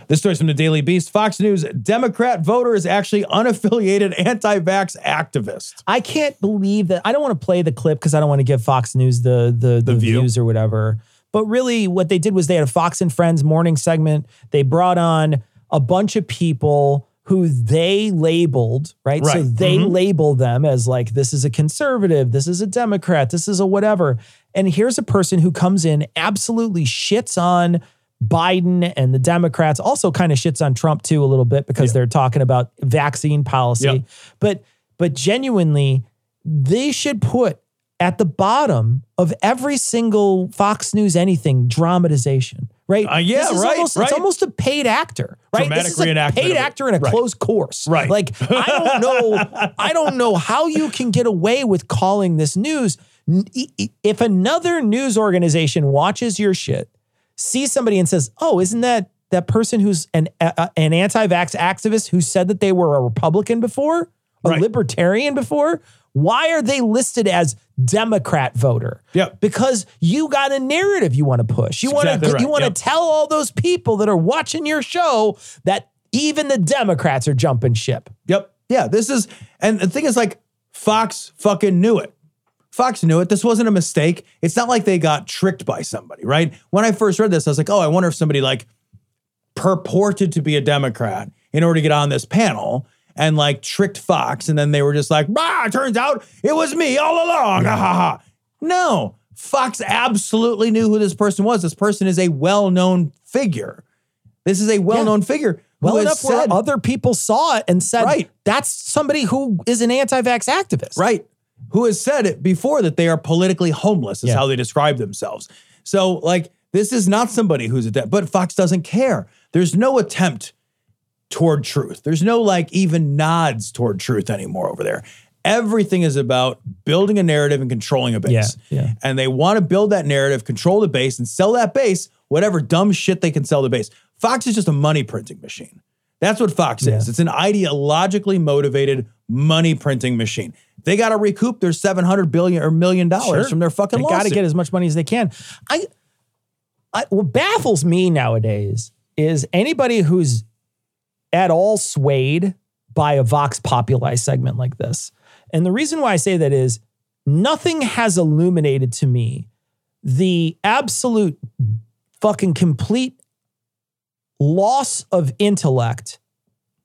This story's from the Daily Beast. Fox News Democrat voter is actually unaffiliated anti vax activist. I can't believe that. I don't want to play the clip because I don't want to give Fox News the the, the, view. views or whatever. But really, what they did was they had a Fox and Friends morning segment. They brought on a bunch of people who they labeled, right? So Right. they Mhm. label them as like, this is a conservative, this is a Democrat, this is a whatever. And here's a person who comes in, absolutely shits on Biden and the Democrats, also kind of shits on Trump too a little bit because they're talking about vaccine policy. Yeah. But but genuinely, they should put at the bottom of every single Fox News anything dramatization, right? Uh, yeah, right, Almost, right. It's almost a paid actor, right? Dramatic this is a paid actor in a Right. closed course, Right. Like I don't know, I don't know how you can get away with calling this news. N- i- i- If another news organization watches your shit, sees somebody and says, "Oh, isn't that that person who's an a, an anti-vax activist who said that they were a Republican before, a Right. libertarian before? Why are they listed as Democrat voter? Yep. Because you got a narrative you want to push. You want to Exactly right. you want to Yep. tell all those people that are watching your show that even the Democrats are jumping ship. Yep. Yeah. This is, and the thing is, like, Fox fucking knew it. Fox knew it. This wasn't a mistake. It's not like they got tricked by somebody, right? When I first read this, I was like, oh, I wonder if somebody like purported to be a Democrat in order to get on this panel and like tricked Fox. And then they were just like, bah, turns out it was me all along. Ha ha ha. No, Fox absolutely knew who this person was. This person is a well known figure. This is a well known figure. who Well has enough where said- other people saw it and said, Right. that's somebody who is an anti-vax activist. Right. Who has said it before that they are politically homeless, is Yeah. how they describe themselves. So, like, this is not somebody who's a de- but Fox doesn't care. There's no attempt toward truth. There's no like even nods toward truth anymore over there. Everything is about building a narrative and controlling a base. Yeah, yeah. And they want to build that narrative, control the base, and sell that base whatever dumb shit they can sell the base. Fox is just a money printing machine. That's what Fox is. It's an ideologically motivated money printing machine. They got to recoup their seven hundred billion or million dollars Sure. from their fucking They lawsuit. got to get as much money as they can. I, I what baffles me nowadays is anybody who's at all swayed by a Vox Populi segment like this. And the reason why I say that is nothing has illuminated to me the absolute fucking complete loss of intellect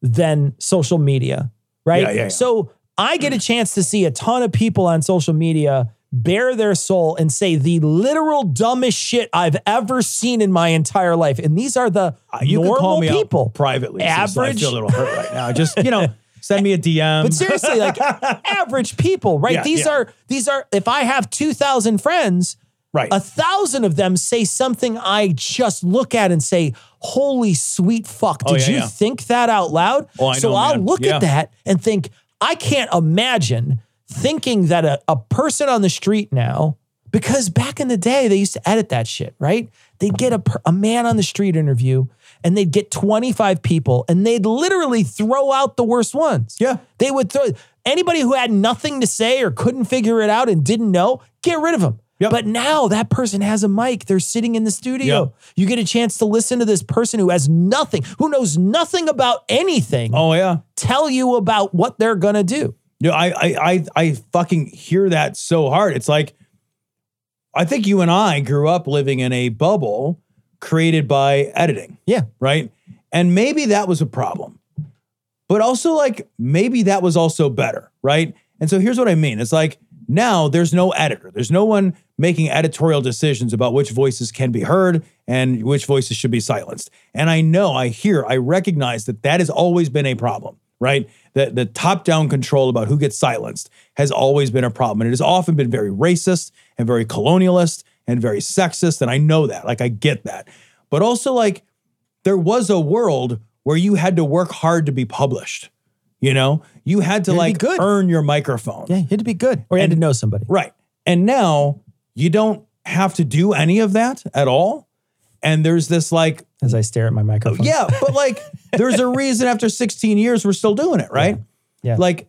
than social media, right? Yeah, yeah, yeah. So I get a chance to see a ton of people on social media bare their soul and say the literal dumbest shit I've ever seen in my entire life. And these are the Uh, you normal call me people. privately. since I Average- feel a little hurt right now. Just you know, send me a DM. But seriously, like average people, right? Yeah, these yeah. are these are if I have 2000 friends, right. a thousand of them say something I just look at and say, "Holy sweet fuck, Oh, did yeah, you think that out loud?" Oh, I so I'll man. look at that and think, I can't imagine thinking that a, a person on the street now, because back in the day they used to edit that shit, right? They'd get a, a man on the street interview and they'd get 25 people and they'd literally throw out the worst ones. Yeah. They would throw anybody who had nothing to say or couldn't figure it out and didn't know, get rid of them. Yep. But now that person has a mic. They're sitting in the studio. Yep. You get a chance to listen to this person who has nothing, who knows nothing about anything, oh yeah. tell you about what they're going to do. You know, I, I I I fucking hear that so hard. It's like I think you and I grew up living in a bubble created by editing, Yeah. right? And maybe that was a problem. But also like maybe that was also better, right? And so here's what I mean. It's like now there's no editor. There's no one making editorial decisions about which voices can be heard and which voices should be silenced. And I know, I hear, I recognize that that has always been a problem, right? That the top-down control about who gets silenced has always been a problem. And it has often been very racist and very colonialist and very sexist. And I know that. Like I get that. But also like there was a world where you had to work hard to be published. You know, you had to You had like earn your microphone. Yeah, you had to be good or you had to know somebody. Right. And now you don't have to do any of that at all. And there's this like, As I stare at my microphone. Oh, yeah, but like there's a reason after 16 years we're still doing it, right? Yeah. Like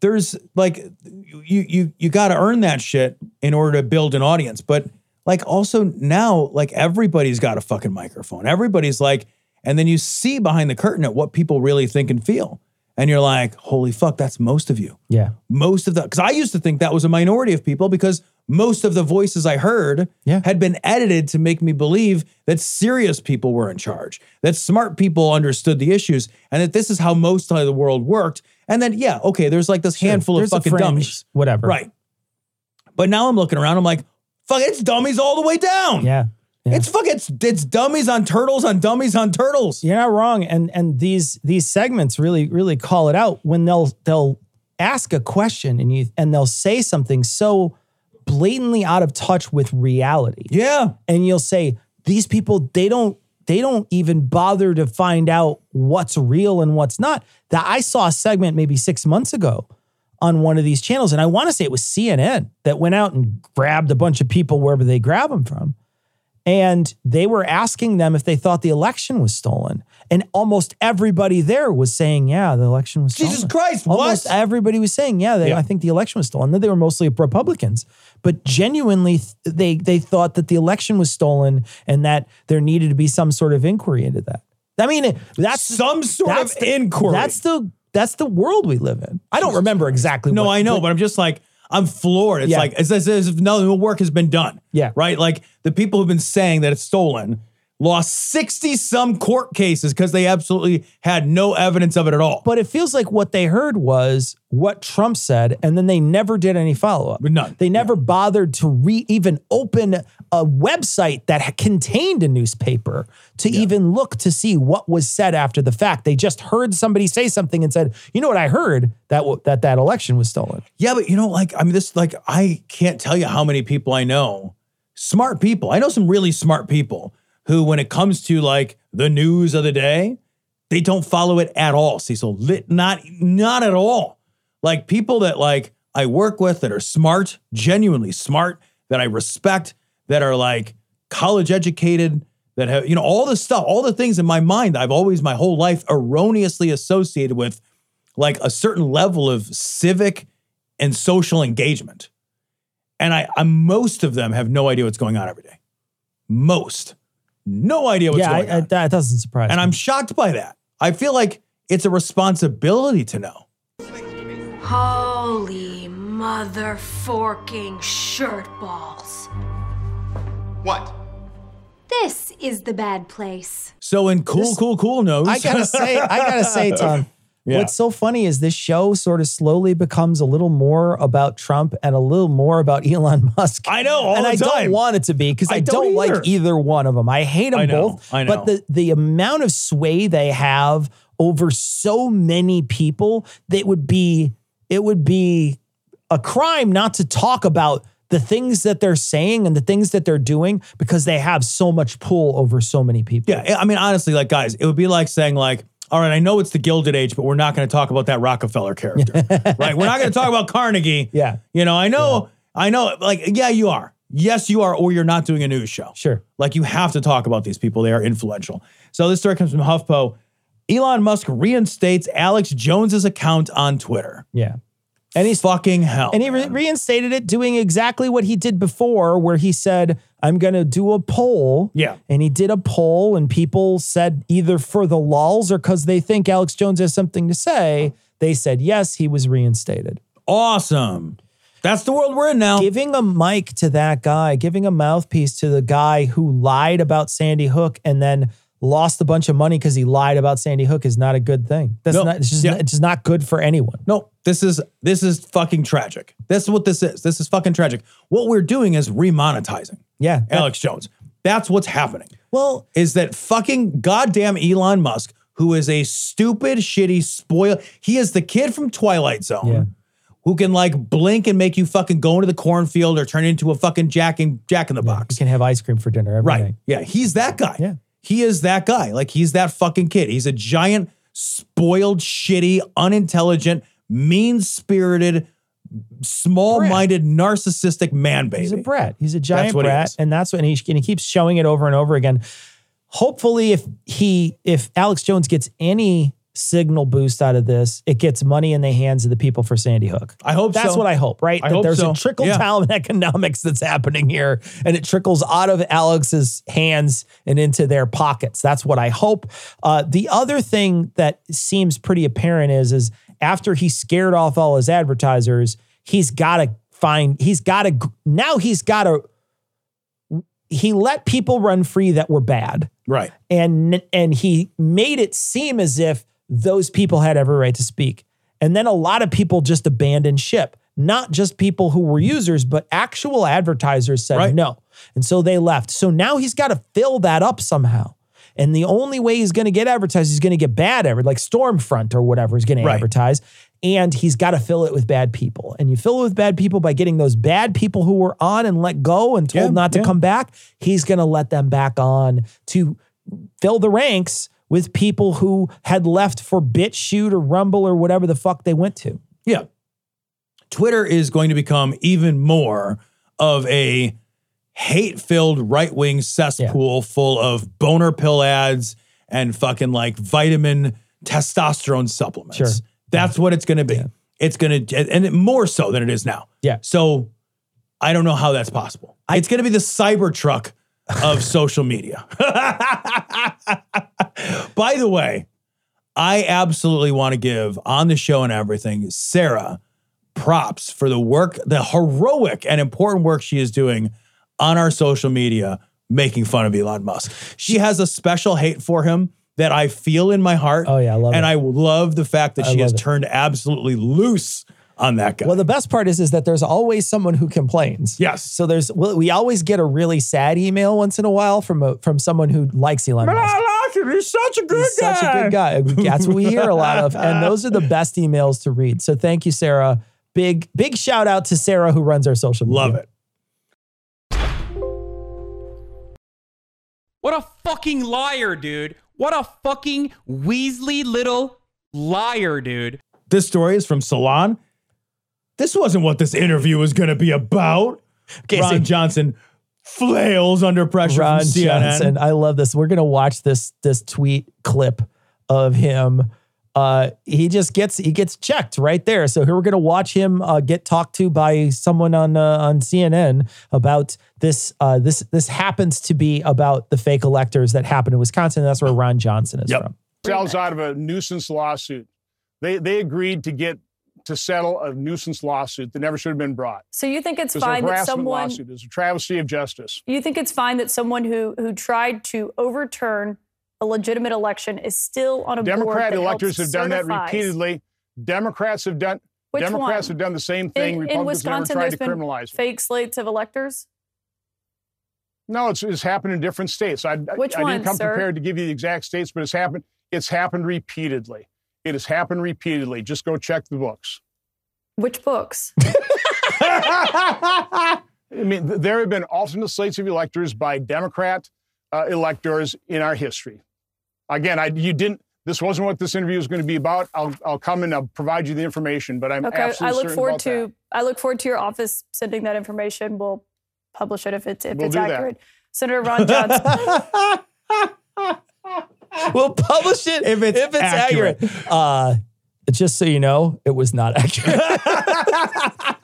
there's like you you you got to earn that shit in order to build an audience. But like also now like everybody's got a fucking microphone. Everybody's like And then you see behind the curtain at what people really think and feel. And you're like, holy fuck, that's most of you. Yeah. Most of the, because I used to think that was a minority of people because most of the voices I heard Yeah. had been edited to make me believe that serious people were in charge, that smart people understood the issues, and that this is how most of the world worked. And then, yeah, okay, there's like this handful There's of fucking fringe, dummies. Whatever. Right. But now I'm looking around, I'm like, fuck, it's dummies all the way down. Yeah. Yeah. It's fucking it's, it's dummies on turtles on dummies on turtles. You're not wrong. And and these these segments really really call it out when they'll they'll ask a question and you and they'll say something so blatantly out of touch with reality. Yeah. And you'll say these people they don't they don't even bother to find out what's real and what's not. That I saw a segment maybe 6 months ago on one of these channels and I want to say it was CNN that went out and grabbed a bunch of people wherever they grab them from and they were asking them if they thought the election was stolen. And almost everybody there was saying, yeah, the election was stolen. Jesus Christ, Almost what? everybody was saying, yeah, they, Yeah. I think the election was stolen. Then they were mostly Republicans. But genuinely, they, they thought that the election was stolen and that there needed to be some sort of inquiry into that. I mean, that's Some sort that's of the- inquiry. That's the that's the world we live in. I don't remember exactly. No, what- I know, but I'm just like, I'm floored. It's Yeah. like it's as if no work has been done. Yeah. Right? Like the people who've been saying that it's stolen lost 60 some court cases because they absolutely had no evidence of it at all. But it feels like what they heard was what Trump said, and then they never did any follow up. None. They never bothered to re even open a website that contained a newspaper to even look to see what was said after the fact. They just heard somebody say something and said, "You know what I heard that w- that that election was stolen." Yeah, but you know, like, I mean, this, like, I can't tell you how many people I know, smart people. I know some really smart people who, when it comes to like the news of the day, they don't follow it at all. Cecil, not, not at all. Like people that like I work with that are smart, genuinely smart, that I respect, that are like college educated, that have, you know, all the stuff, all the things in my mind I've always my whole life erroneously associated with like a certain level of civic and social engagement. And I, I most of them have no idea what's going on every day. Most. No idea what's yeah, going I, I, on. that doesn't surprise me. and me. I'm shocked by that. I feel like it's a responsibility to know. Holy mother forking shirt balls. What? This is the bad place. So in cool, This- cool, cool knows. I gotta say, I gotta say, Tom. Yeah. What's so funny is this show sort of slowly becomes a little more about Trump and a little more about Elon Musk. I know, and I time. don't want it to be because I, I don't, don't like either. either one of them. I hate them I know, both. I know. But the the amount of sway they have over so many people, that would be it would be a crime not to talk about the things that they're saying and the things that they're doing because they have so much pull over so many people. Yeah, I mean, honestly, like guys, it would be like saying like, all right, I know it's the Gilded Age, but we're not going to talk about that Rockefeller character, right? We're not going to talk about Carnegie. Yeah. You know, I know, I know, like, yeah, you are. Yes, you are, or you're not doing a news show. Sure. Like, you have to talk about these people. They are influential. So this story comes from HuffPo. Elon Musk reinstates Alex Jones's account on Twitter. Yeah. And he's Fucking hell. And he re- reinstated it, doing exactly what he did before, where he said, I'm going to do a poll. Yeah. And he did a poll, and people said either for the lulls or because they think Alex Jones has something to say, they said yes, he was reinstated. awesome. That's the world we're in now. Giving a mic to that guy, giving a mouthpiece to the guy who lied about Sandy Hook and then lost a bunch of money because he lied about Sandy Hook is not a good thing. That's No. not, it's just, Yeah. not, it's just not good for anyone. No, this is this is fucking tragic. This is what this is. This is fucking tragic. What we're doing is remonetizing Yeah. Alex Jones. That's what's happening. Well, Is that fucking goddamn Elon Musk, who is a stupid, shitty, spoil. He is the kid from Twilight Zone. Yeah. Who can like blink and make you fucking go into the cornfield or turn into a fucking jack in Jack in the you box. can have ice cream for dinner every Right. Yeah. He's that guy. Yeah. He is that guy. Like he's that fucking kid. He's a giant, spoiled, shitty, unintelligent, mean spirited, small minded, narcissistic man baby. He's a brat. He's a giant brat, and that's what and he, and he keeps showing it over and over again. Hopefully, if he if Alex Jones gets any signal boost out of this. It gets money in the hands of the people for Sandy Hook. I hope That's so. what I hope, right? I that hope there's so. a trickle Yeah. down economics that's happening here and it trickles out of Alex's hands and into their pockets. That's what I hope. Uh, the other thing that seems pretty apparent is is after he scared off all his advertisers, he's got to find he's got to now he's got to he let people run free that were bad Right. and and he made it seem as if those people had every right to speak. And then a lot of people just abandoned ship. Not just people who were users but actual advertisers said Right. no. And so they left. So now he's got to fill that up somehow. And the only way he's going to get advertised he's going to get bad like stormfront or whatever is going to advertise. And he's got to fill it with bad people. And you fill it with bad people by getting those bad people who were on and let go and told Yeah, not to yeah. come back he's going to let them back on to fill the ranks with people who had left for BitChute or Rumble or whatever the fuck they went to. Yeah. Twitter is going to become even more of a hate filled right wing cesspool full of boner pill ads and fucking like vitamin testosterone supplements. Sure. That's what it's going to be. It's going to, and it- more so than it is now. Yeah. So I don't know how that's possible. it's going to be the cyber truck of social media. By the way, I absolutely want to give on the show and everything Sarah props for the work, the heroic and important work she is doing on our social media making fun of Elon Musk. She has a special hate for him that I feel in my heart. Oh, yeah, I love and it. I love the fact that I she has it. turned absolutely loose on that guy. Well, the best part is is that there's always someone who complains. Yes. So there's we always get a really sad email once in a while from a, from someone who likes Elon Musk. He's such a good He's such a good guy. That's what we hear a lot of, and those are the best emails to read. So thank you, Sarah. Big big shout out to Sarah who runs our social media. Love it. What a fucking liar, dude. What a fucking Weasley little liar, dude. This story is from Salon. This wasn't what this interview was going to be about. Okay, Ron so- Johnson flails under pressure Ron from CNN. Johnson. I love this. We're gonna watch this this tweet clip of him. Uh, he just gets he gets checked right there. So here we're gonna watch him uh, get talked to by someone on uh, on CNN about this. Uh, this this happens to be about the fake electors that happened in Wisconsin. That's where Ron Johnson is from. sells out of a nuisance lawsuit. They they agreed to get to settle a nuisance lawsuit that never should have been brought. So you think it's It fine that someone lawsuit. It was a travesty of justice. you think it's fine that someone who who tried to overturn a legitimate election is still on a board Democrat electors have done that repeatedly. Democrats have done. Which Democrats one? have done the same thing. In, in Republicans never Wisconsin, tried there's to been criminalize. fake slates of electors. No, it's, it's happened in different states. I, I- Which I ones, didn't come sir? prepared to give you the exact states, but it's happened. It's happened repeatedly. It has happened repeatedly. Just go check the books. Which books? I mean, there have been alternate slates of electors by Democrat uh, electors in our history. Again, I, you didn't. This wasn't what this interview was going to be about. I'll, I'll come and I'll provide you the information, but I'm Okay, absolutely I look forward about to that. I look forward to your office sending that information. We'll publish it if it's if We'll it's do that. accurate. Senator Ron Johnson. we'll publish it if it's, if it's accurate. Uh, just so you know, it was not accurate.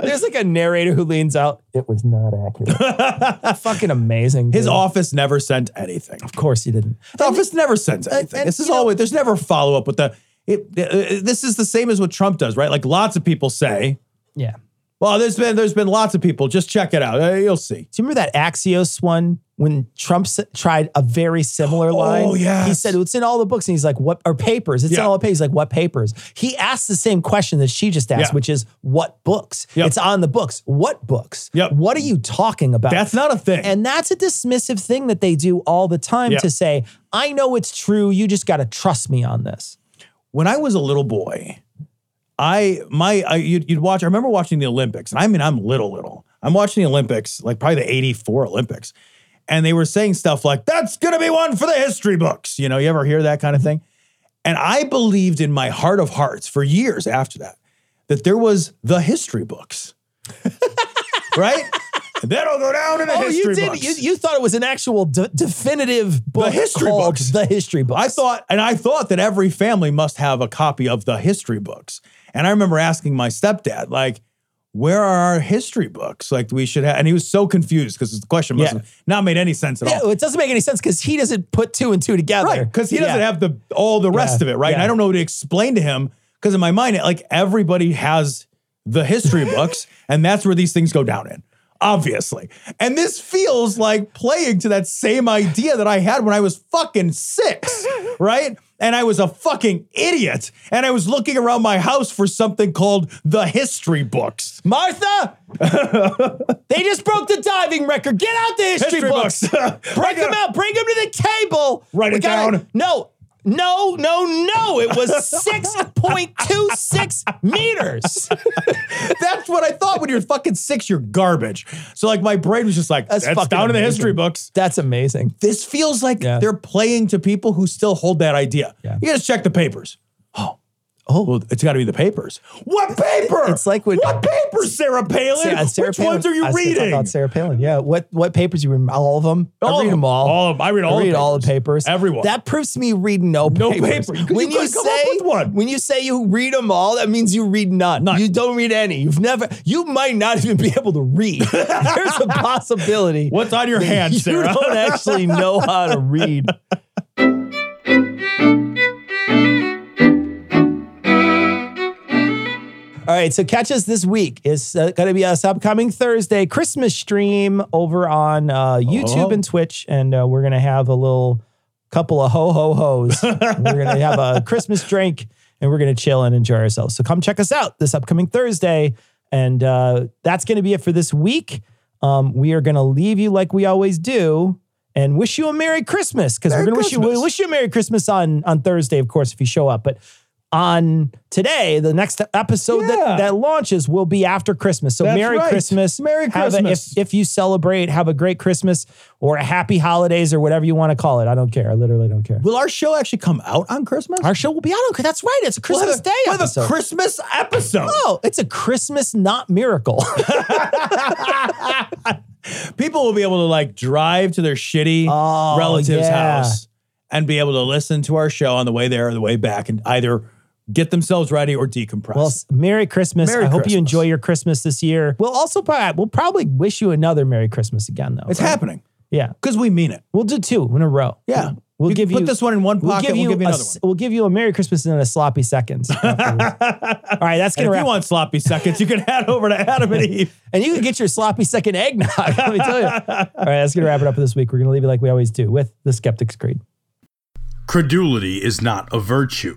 There's like a narrator who leans out. It was not accurate. Fucking amazing. His office never sent anything. Of course he didn't. The office never sends anything. and, this is always there's never follow up with the. It, uh, this is the same as what Trump does, right? Like lots of people say, Yeah. Well, there's been there's been lots of people. Just check it out. Uh, you'll see. Do you remember that Axios one when Trump s- tried a very similar line? Oh, yeah. He said it's in all the books, and he's like, "What or papers? It's in Yeah. all the papers." He's like, "What papers?" He asked the same question that she just asked, Yeah. which is, "What books?" Yep. It's on the books. What books? Yep. What are you talking about? That's not a thing. And that's a dismissive thing that they do all the time Yeah. to say, "I know it's true. You just got to trust me on this." when I was a little boy, I my I, you'd, you'd watch. I remember watching the Olympics, and I mean, I'm little, little. I'm watching the Olympics, like probably the '84 Olympics, and they were saying stuff like, "That's gonna be one for the history books." You know, you ever hear that kind of thing? And I believed in my heart of hearts for years after that that there was the history books, right? That'll go down in the oh, history you did. books. You, you thought it was an actual de- definitive book the history books. The History Books. I thought, and I thought that every family must have a copy of the history books. And I remember asking my stepdad, like, where are our history books? Like, we should have. And he was so confused because the question must Yeah. have not made any sense at Yeah, all. it doesn't make any sense because he doesn't put two and two together. Right, because he doesn't Yeah. have the all the rest of it, right? And. I don't know what to explain to him because in my mind, like everybody has the history books, and that's where these things go down in. Obviously. And this feels like playing to that same idea that I had when I was fucking six, right? And I was a fucking idiot. And I was looking around my house for something called the history books. Martha, they just broke the diving record. Get out the history, History books. books. Break them out. Bring them to the table. Write We it gotta- down. No, no, no, no. It was 6.26 meters. That's what I thought when you're fucking six, you're garbage. So like my brain was just like, that's, fucking down in the history books. That's amazing. This feels like Yeah. they're playing to people who still hold that idea. Yeah. You gotta check the papers. Oh. Well, it's got to be the papers. What paper? It's like when- what papers, Sarah Palin? Sarah- uh, Sarah Which Palin- ones are you I was gonna talk reading? About Sarah Palin. Yeah. What what papers you read? All of them. All I read them them. all. All of 'em. I read all I the read all the papers. Everyone. That proves to me you read no, No papers. paper. You when you you, say up with one. when you say you read them all, that means you read none. None. You don't read any. You've never. You might not even be able to read. There's a possibility. What's on your that Sarah? you don't actually know how to read. All right, so catch us this week. It's uh, going to be us upcoming Thursday Christmas stream over on uh, YouTube Oh. and Twitch, and uh, we're going to have a little couple of ho ho hos. we're going to have a Christmas drink, and we're going to chill and enjoy ourselves. So come check us out this upcoming Thursday, and uh, that's going to be it for this week. Um, we are going to leave you like we always do. And wish you a Merry Christmas because we're gonna wish you we wish you a Merry Christmas on on Thursday, of course, if you show up. But on today, the next episode Yeah. that, that launches will be after Christmas. So That's Merry right. Christmas. Merry Have a- Christmas. if, if you celebrate, have a great Christmas or a happy holidays or whatever you want to call it. I don't care. I literally don't care. Will our show actually come out on Christmas? Our show will be out. Okay, that's right. It's a We'll Christmas a- Day we'll have a episode. Christmas episode. oh, it's a Christmas not miracle. People will be able to like drive to their shitty Oh, relative's yeah. house and be able to listen to our show on the way there or the way back and either get themselves ready or decompress. Well, Merry Christmas. Merry I hope Christmas. you enjoy your Christmas this year. We'll also probably, we'll probably wish you another Merry Christmas again, though. it's right? happening Yeah. because we mean it. We'll do two in a row. Yeah. We'll You give put you put this one in one We'll pocket, give you, we'll give you a another s- one. We'll give you a Merry Christmas and then a sloppy seconds. All right, that's gonna if wrap. you want sloppy seconds, you can head over to Adam and Eve. and you can get your sloppy second eggnog. Let me tell you. All right, that's gonna wrap it up for this week. We're gonna leave it like we always do with the Skeptic's Creed. Credulity is not a virtue.